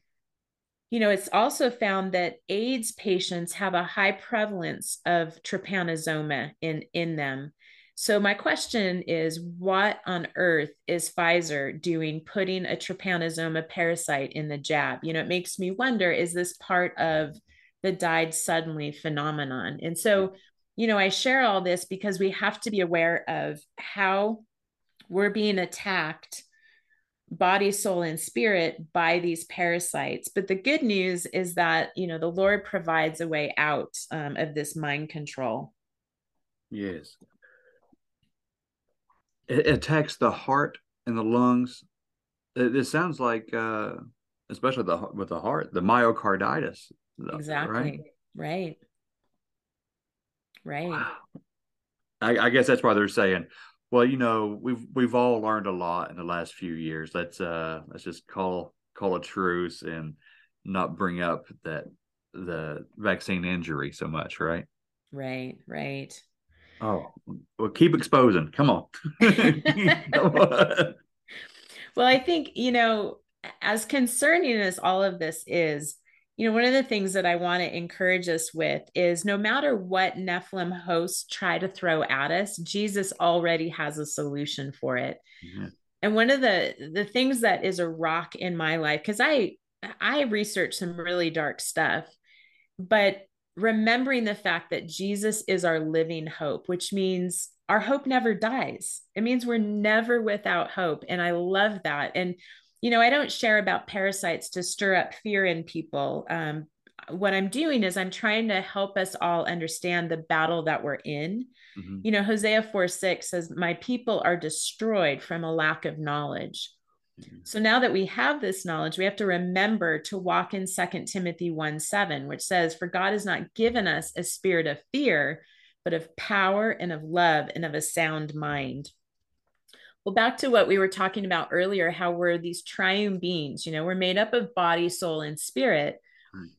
you know, it's also found that AIDS patients have a high prevalence of trypanosoma in, in them. So my question is, what on earth is Pfizer doing putting a trypanosoma parasite in the jab? You know, it makes me wonder, is this part of the died suddenly phenomenon? And so, you know, I share all this because we have to be aware of how we're being attacked body soul and spirit by these parasites. But the good news is that you know the lord provides a way out um, of this mind control. Yes. It attacks the heart and the lungs. It, it sounds like uh especially the with the heart the myocarditis exactly right? Right right wow. I, I guess that's why they're saying well, you know, we've we've all learned a lot in the last few years. Let's uh let's just call call a truce and not bring up that the vaccine injury so much, right? Right, right. Oh, well, keep exposing. Come on. Come on. well, I think, you know, as concerning as all of this is, you know, one of the things that I want to encourage us with is no matter what Nephilim hosts try to throw at us, Jesus already has a solution for it. Mm-hmm. And one of the the things that is a rock in my life cuz I I research some really dark stuff, but remembering the fact that Jesus is our living hope, which means our hope never dies. It means we're never without hope and I love that. And you know, I don't share about parasites to stir up fear in people. Um, what I'm doing is I'm trying to help us all understand the battle that we're in. Mm-hmm. You know, Hosea 4 6 says, My people are destroyed from a lack of knowledge. Mm-hmm. So now that we have this knowledge, we have to remember to walk in Second Timothy 1 7, which says, For God has not given us a spirit of fear, but of power and of love and of a sound mind. Well, back to what we were talking about earlier, how we're these triune beings, you know, we're made up of body, soul, and spirit.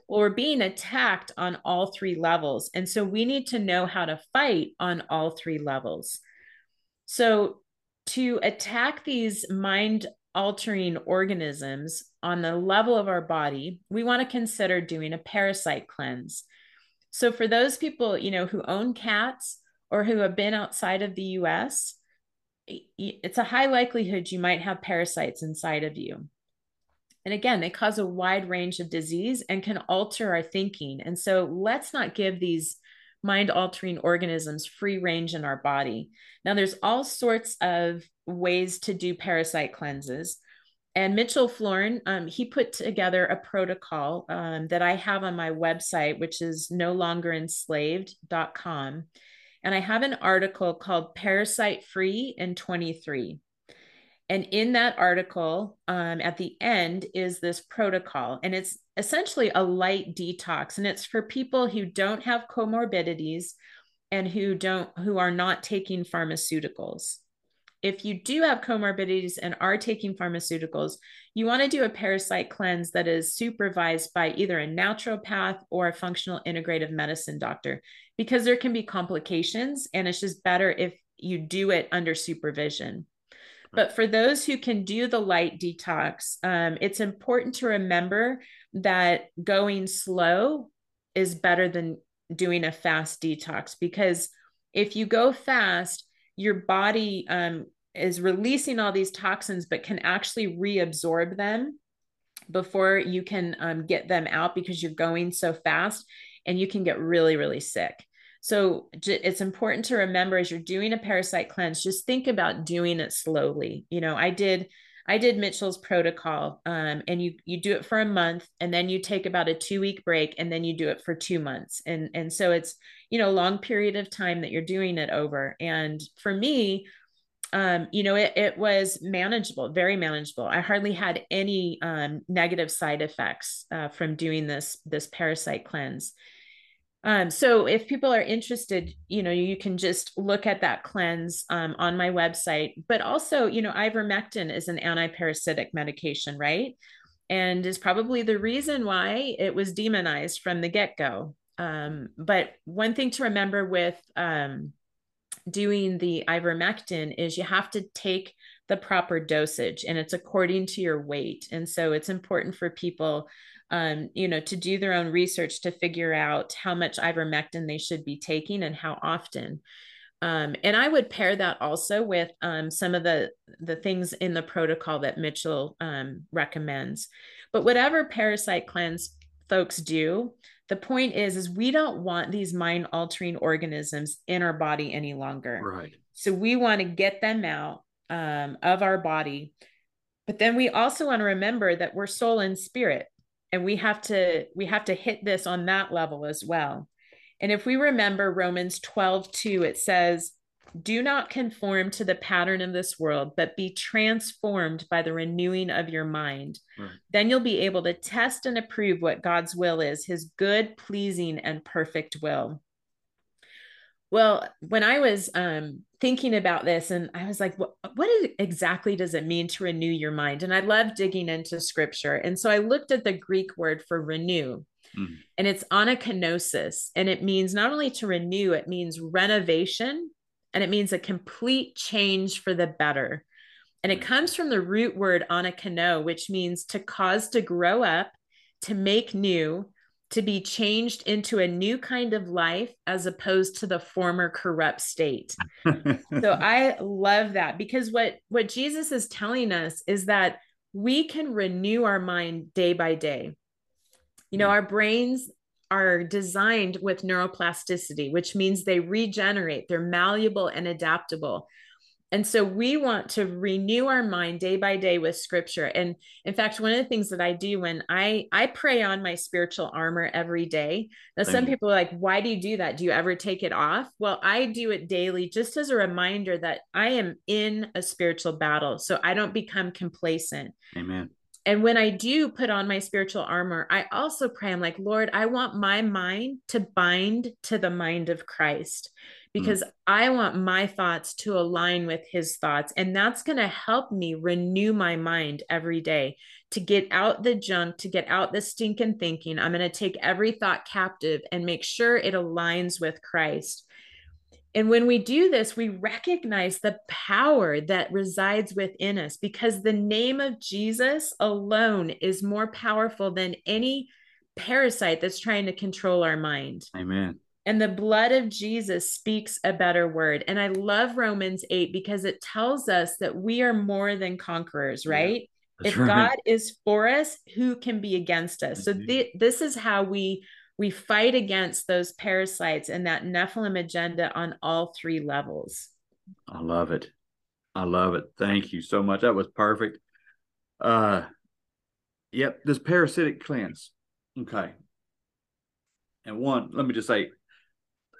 Well, we're being attacked on all three levels. And so we need to know how to fight on all three levels. So, to attack these mind altering organisms on the level of our body, we want to consider doing a parasite cleanse. So, for those people, you know, who own cats or who have been outside of the US, it's a high likelihood you might have parasites inside of you. And again, they cause a wide range of disease and can alter our thinking. And so let's not give these mind altering organisms free range in our body. Now, there's all sorts of ways to do parasite cleanses. And Mitchell Florin, um, he put together a protocol um, that I have on my website, which is no longer enslaved.com. And I have an article called Parasite Free in 23. And in that article, um, at the end is this protocol, and it's essentially a light detox, and it's for people who don't have comorbidities and who don't who are not taking pharmaceuticals if you do have comorbidities and are taking pharmaceuticals, you want to do a parasite cleanse that is supervised by either a naturopath or a functional integrative medicine doctor because there can be complications and it's just better if you do it under supervision. But for those who can do the light detox, um, it's important to remember that going slow is better than doing a fast detox because if you go fast, your body um, is releasing all these toxins, but can actually reabsorb them before you can um, get them out because you're going so fast and you can get really, really sick. So it's important to remember as you're doing a parasite cleanse, just think about doing it slowly. You know, I did I did Mitchell's protocol, um, and you you do it for a month, and then you take about a two week break, and then you do it for two months, and and so it's you know long period of time that you're doing it over. And for me, um, you know, it, it was manageable, very manageable. I hardly had any um, negative side effects uh, from doing this this parasite cleanse. Um, so if people are interested, you know, you can just look at that cleanse um, on my website. But also, you know, ivermectin is an anti-parasitic medication, right? And is probably the reason why it was demonized from the get-go. Um, but one thing to remember with um, doing the ivermectin is you have to take the proper dosage and it's according to your weight. And so it's important for people um, you know, to do their own research to figure out how much ivermectin they should be taking and how often. Um, and I would pair that also with um, some of the the things in the protocol that Mitchell um, recommends. But whatever parasite cleanse folks do, the point is is we don't want these mind altering organisms in our body any longer. Right. So we want to get them out um, of our body. But then we also want to remember that we're soul and spirit, and we have to we have to hit this on that level as well. And if we remember Romans 12, 2, it says, Do not conform to the pattern of this world, but be transformed by the renewing of your mind. Right. Then you'll be able to test and approve what God's will is, his good, pleasing, and perfect will. Well, when I was um, thinking about this, and I was like, what, what is, exactly does it mean to renew your mind? And I love digging into scripture. And so I looked at the Greek word for renew, Mhm. and it's anakinosis. And it means not only to renew, it means renovation, and it means a complete change for the better. And it comes from the root word anakeno, which means to cause to grow up, to make new, to be changed into a new kind of life as opposed to the former corrupt state. So I love that because what what Jesus is telling us is that we can renew our mind day by day. You know, Mm. our brains are designed with neuroplasticity, which means they regenerate, they're malleable and adaptable. And so we want to renew our mind day by day with scripture. And in fact, one of the things that I do when I I pray on my spiritual armor every day. Now, Same some here. people are like, why do you do that? Do you ever take it off? Well, I do it daily just as a reminder that I am in a spiritual battle. So I don't become complacent Amen. and when I do put on my spiritual armor, I also pray, I'm like, Lord, I want my mind to bind to the mind of Christ Mm-hmm. because I want my thoughts to align with his thoughts. And that's going to help me renew my mind every day to get out the junk, to get out the stinking thinking. I'm going to take every thought captive and make sure it aligns with Christ. And when we do this, we recognize the power that resides within us because the name of Jesus alone is more powerful than any parasite that's trying to control our mind. Amen. And the blood of Jesus speaks a better word. And I love Romans 8 because it tells us that we are more than conquerors, right? That's if right. God is for us, who can be against us? So Mhm. thi- this is how we we fight against those parasites and that Nephilim agenda on all three levels. I love it. I love it. Thank you so much. That was perfect. Uh yep, this parasitic cleanse. Okay. And one, let me just say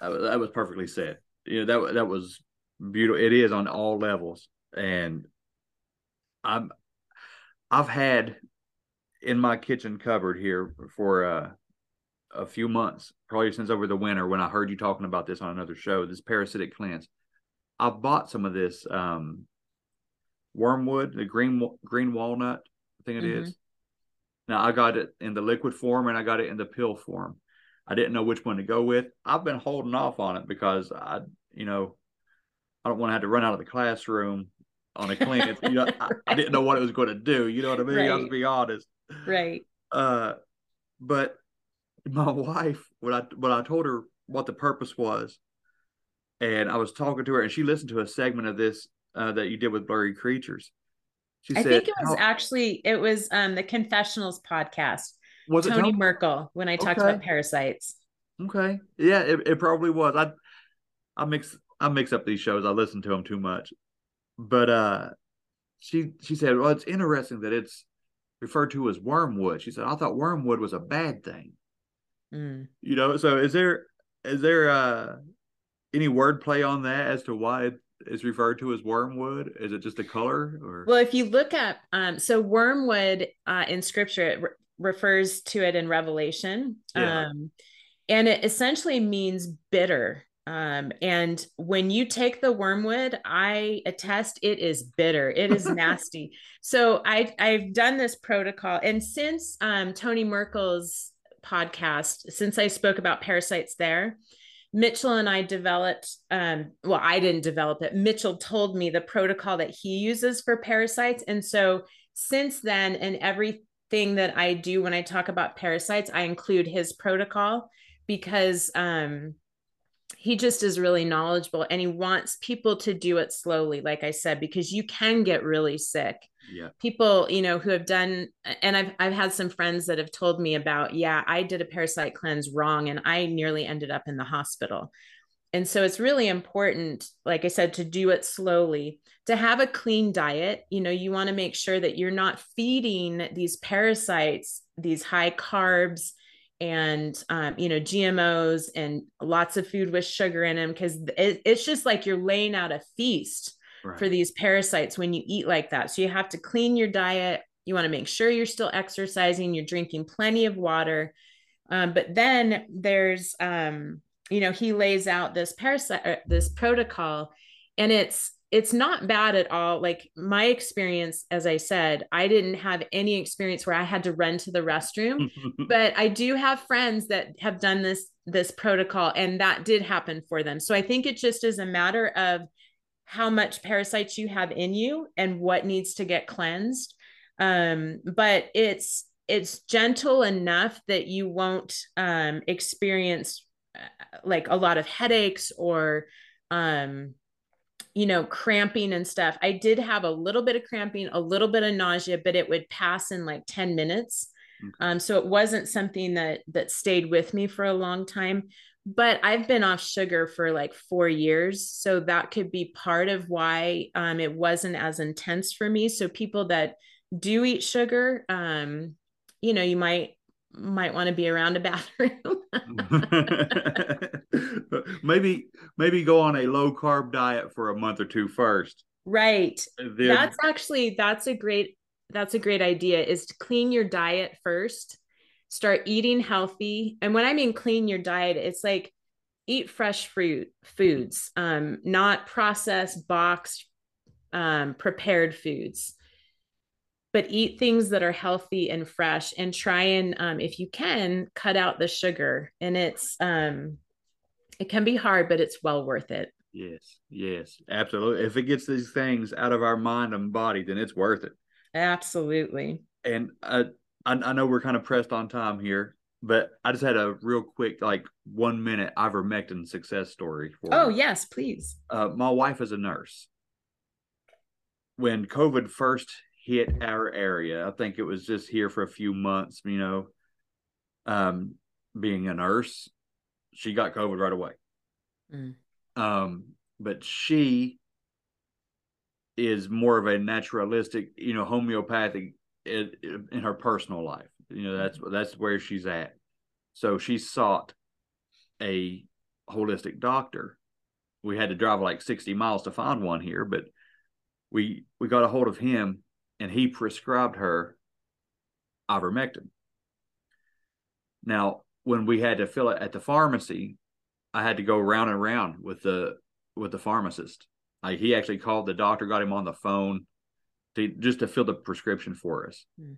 that was, perfectly said. You know, that that was beautiful. It is on all levels. And I'm I've had in my kitchen cupboard here for uh a few months, probably since over the winter when I heard you talking about this on another show, this parasitic cleanse. I bought some of this um, wormwood, the green green walnut, I think it is. Mhm. Now I got it in the liquid form and I got it in the pill form. I didn't know which one to go with. I've been holding off on it because I, you know, I don't want to have to run out of the classroom on a cleanse. you know, I, I didn't know what it was going to do. You know what I mean? I'll Right. just be honest. Right. Uh, but my wife, when I when I told her what the purpose was, and I was talking to her, and she listened to a segment of this uh, that you did with Blurry Creatures. She I said, think it was actually it was um the Confessionals podcast. Was it Tony Tony? Merkel when I talked Okay. about parasites. Okay, yeah, it, it probably was. I I mix I mix up these shows. I listen to them too much, but uh, she she said, well, it's interesting that it's referred to as wormwood. She said, I thought wormwood was a bad thing. Mm. You know, so is there is there uh any wordplay on that as to why it is referred to as wormwood? Is it just a color or Well, if you look up, um, so wormwood uh, in scripture, refers to it in Revelation. Yeah. Um, and it essentially means bitter. Um, and when you take the wormwood, I attest it is bitter. It is nasty. So I I've done this protocol, and since um, Tony Merkel's podcast, since I spoke about parasites there, Mitchell and I developed, um, well, I didn't develop it. Mitchell told me the protocol that he uses for parasites. And so since then, and everything that I do when I talk about parasites, I include his protocol because um, he just is really knowledgeable and he wants people to do it slowly, like I said, because you can get really sick yeah. people you know who have done and i've i've had some friends that have told me about yeah i did a parasite cleanse wrong and i nearly ended up in the hospital and so it's really important, like I said, to do it slowly, to have a clean diet. You know, you want to make sure that you're not feeding these parasites, these high carbs, and um, you know gmos and lots of food with sugar in them because it, it's just like you're laying out a feast right. for these parasites when you eat like that so you have to clean your diet you want to make sure you're still exercising you're drinking plenty of water um, but then there's um, you know he lays out this parasite uh, this protocol and it's it's not bad at all. Like my experience, as I said, I didn't have any experience where I had to run to the restroom, but I do have friends that have done this this protocol and that did happen for them. So I think it just is a matter of how much parasites you have in you and what needs to get cleansed. Um, but it's it's gentle enough that you won't um, experience like a lot of headaches or um, you know, cramping and stuff. I did have a little bit of cramping, a little bit of nausea, but it would pass in like 10 minutes. Okay. Um, so it wasn't something that that stayed with me for a long time. But I've been off sugar for like four years, so that could be part of why um, it wasn't as intense for me. So people that do eat sugar, um, you know, you might might want to be around a bathroom. maybe maybe go on a low carb diet for a month or two first. Right. Then... That's actually that's a great that's a great idea is to clean your diet first. Start eating healthy. And when I mean clean your diet, it's like eat fresh fruit foods, um, not processed boxed um, prepared foods but eat things that are healthy and fresh and try and um, if you can cut out the sugar. And it's um it can be hard but it's well worth it. Yes yes absolutely. If it gets these things out of our mind and body then it's worth it. Absolutely. And uh, I, I know we're kind of pressed on time here but i just had a real quick like one minute ivermectin success story oh yes please. Uh, my wife is a nurse. When covid first hit our area. I think it was just here for a few months, you know. Um, being a nurse, she got COVID right away. Mm. Um, but she is more of a naturalistic, you know, homeopathic in, in her personal life. You know, that's that's where she's at. So she sought a holistic doctor. We had to drive like 60 miles to find one here, but we we got a hold of him and he prescribed her ivermectin. Now, when we had to fill it at the pharmacy, I had to go round and round with the with the pharmacist. Like he actually called the doctor, got him on the phone to just to fill the prescription for us. Mm.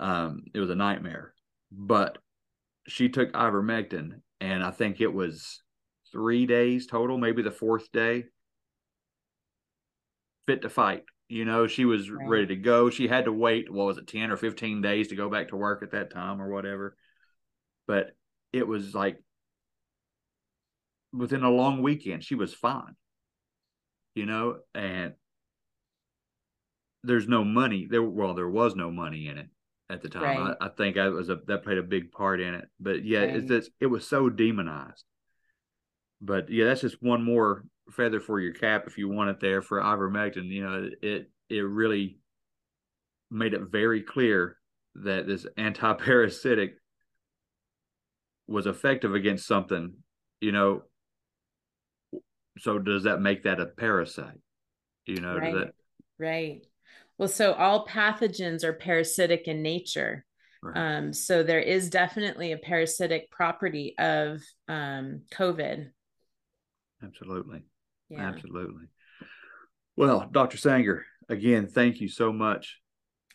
Um, it was a nightmare. But she took ivermectin, and I think it was three days total, maybe the fourth day, fit to fight. You know, she was right. ready to go. She had to wait, what was it, 10 or 15 days to go back to work at that time or whatever. But it was like within a long weekend, she was fine. You know, and there's no money there. Well, there was no money in it at the time. Right. I, I, think I was a that played a big part in it. But yeah, right. it's just, it was so demonized. But yeah, that's just one more feather for your cap if you want it there for ivermectin. You know, it it really made it very clear that this anti-parasitic was effective against something. You know, so does that make that a parasite? You know, right. That... right. Well, so all pathogens are parasitic in nature. Right. Um, so there is definitely a parasitic property of um, COVID. Absolutely. Yeah. Absolutely. Well, Dr. Sanger, again, thank you so much.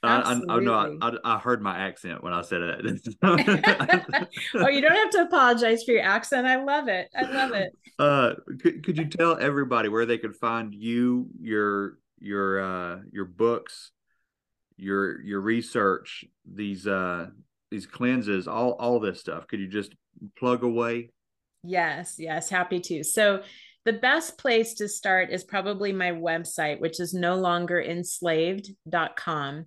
I, I, I know I, I, heard my accent when I said it. oh, you don't have to apologize for your accent. I love it. I love it. Uh, could, could you tell everybody where they could find you, your your uh, your books, your your research, these uh, these cleanses, all all this stuff? Could you just plug away? Yes, yes, happy to. So the best place to start is probably my website, which is no longer enslaved.com.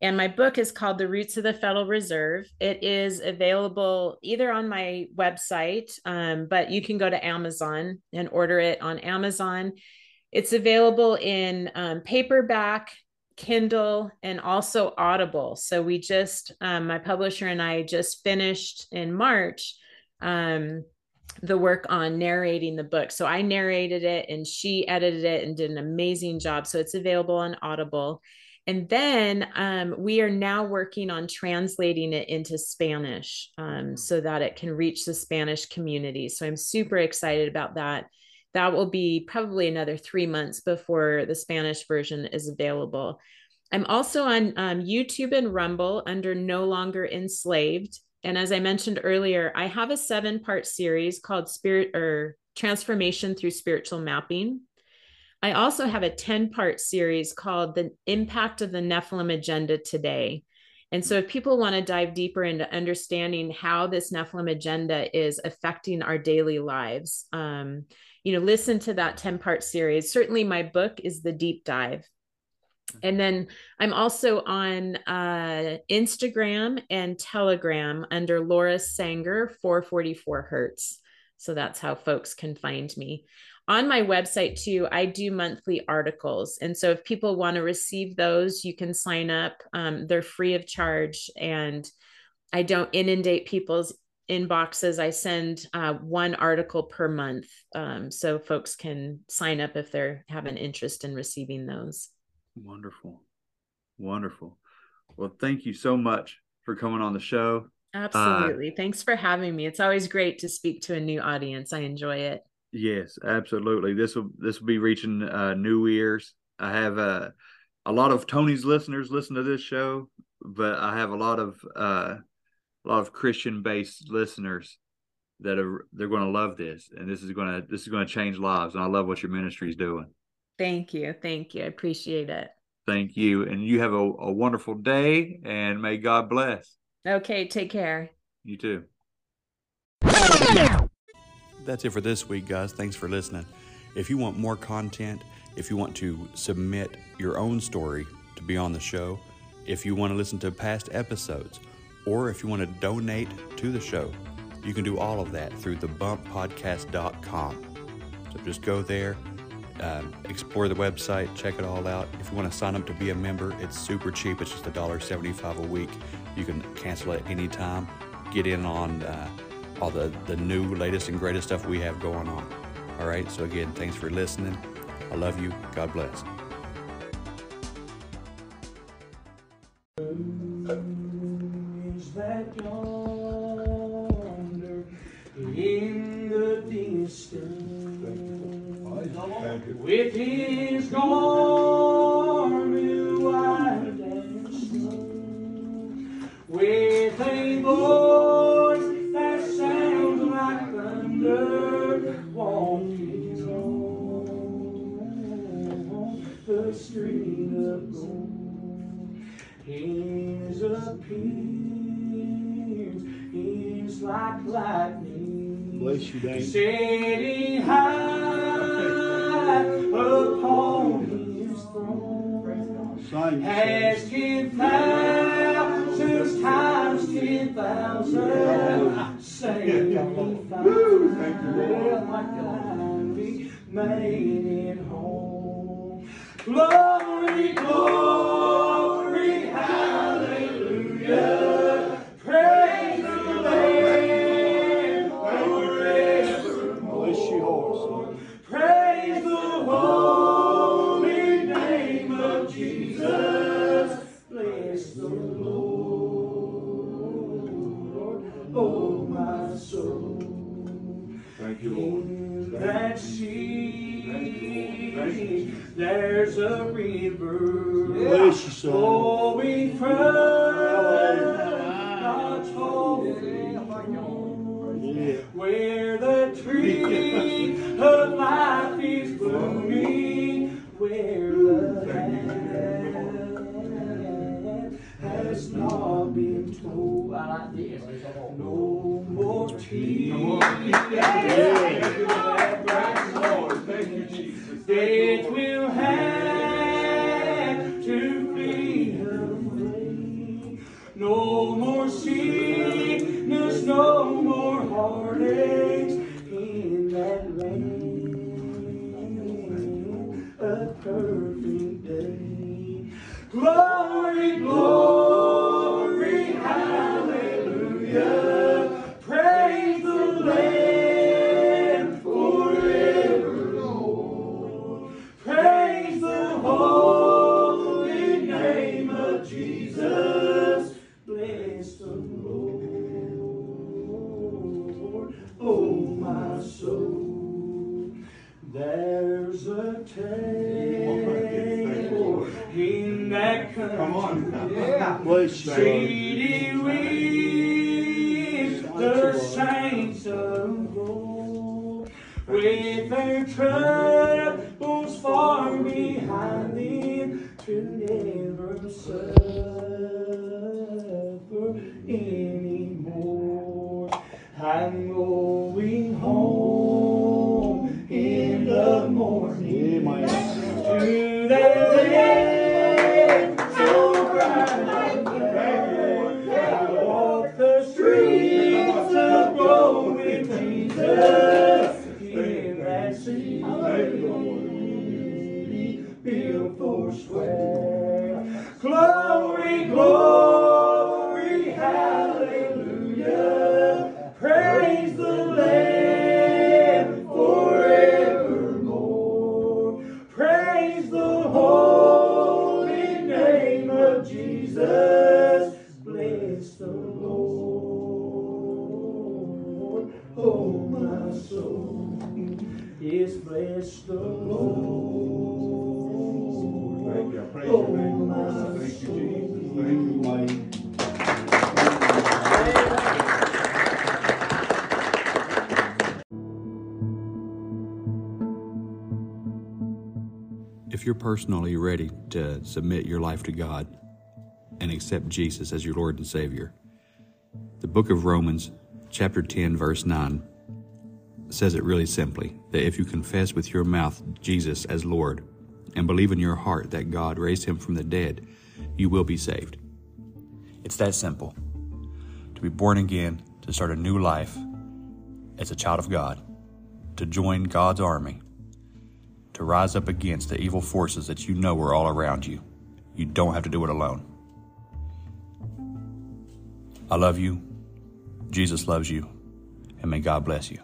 And my book is called The Roots of the Federal Reserve. It is available either on my website, um, but you can go to Amazon and order it on Amazon. It's available in um, paperback, Kindle, and also Audible. So we just, um, my publisher and I just finished in March um, the work on narrating the book. So I narrated it and she edited it and did an amazing job. So it's available on Audible. And then um, we are now working on translating it into Spanish um, so that it can reach the Spanish community. So I'm super excited about that. That will be probably another three months before the Spanish version is available. I'm also on um, YouTube and Rumble under No Longer Enslaved. And as I mentioned earlier, I have a seven part series called Spiritual Transformation Through Spiritual Mapping. I also have a 10 part series called The Impact of the Nephilim Agenda Today. And so, if people want to dive deeper into understanding how this Nephilim agenda is affecting our daily lives, um, you know, listen to that 10 part series. Certainly, my book is the deep dive. And then I'm also on uh, Instagram and Telegram under Laura Sanger 444 Hertz. So that's how folks can find me. On my website too i do monthly articles. And so if people want to receive those you can sign up. Um, they're free of charge and i don't inundate people's inboxes. I send uh, one article per month um, so folks can sign up if they have an interest in receiving those wonderful wonderful well thank you so much for coming on the show absolutely uh, thanks for having me it's always great to speak to a new audience i enjoy it Yes, absolutely. This will this will be reaching uh, new ears. I have uh, a lot of Tony's listeners listen to this show, but I have a lot of uh, a lot of Christian based listeners that are they're going to love this, and this is going to this is going to change lives. And I love what your ministry is doing. Thank you, thank you. I appreciate it. Thank you, and you have a, a wonderful day, and may God bless. Okay, take care. You too that's it for this week, guys. Thanks for listening. If you want more content, if you want to submit your own story to be on the show, if you want to listen to past episodes, or if you want to donate to the show, you can do all of that through thebumppodcast.com. So just go there, um, explore the website, check it all out. If you want to sign up to be a member, it's super cheap. It's just $1.75 a week. You can cancel at any time. Get in on uh, all the, the new, latest, and greatest stuff we have going on. All right. So, again, thanks for listening. I love you. God bless. With his garment white and snow, with a voice that sounds like thunder, walking on the street of gold. His appears is like lightning, Bless you, Dave. setting high upon his throne. Has ten thousands times ten thousand Thank you, Lord. Made it home. Glory, glory, there's a river flowing uh, oh, from God's holy where the tree of life is blooming, where the land has not been told. I like this. No more tears. Personally ready to submit your life to God and accept Jesus as your Lord and Savior, the book of Romans, chapter 10, verse 9, says it really simply that if you confess with your mouth Jesus as Lord and believe in your heart that God raised him from the dead, you will be saved. It's that simple. To be born again, to start a new life as a child of God, to join God's army, to rise up against the evil forces that you know are all around you. You don't have to do it alone. I love you. Jesus loves you. And may God bless you.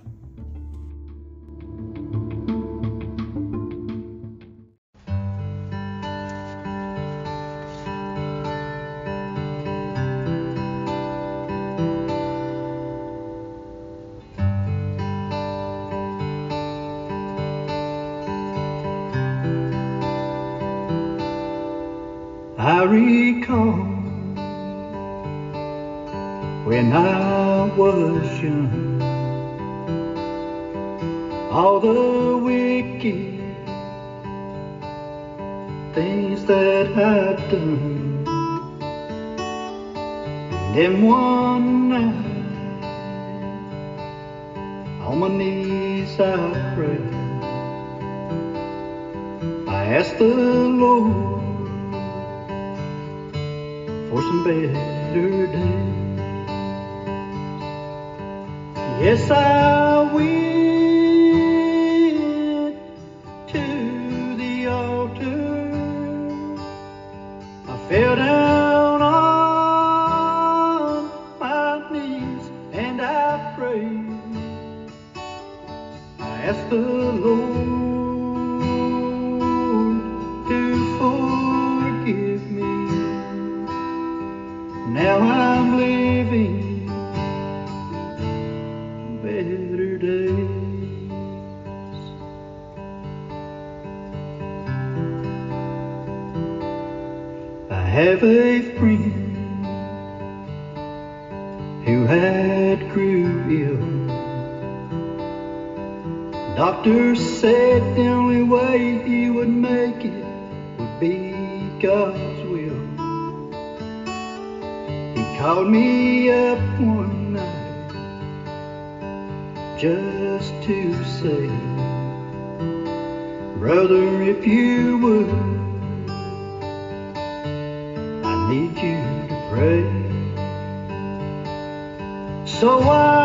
Need you to pray. So I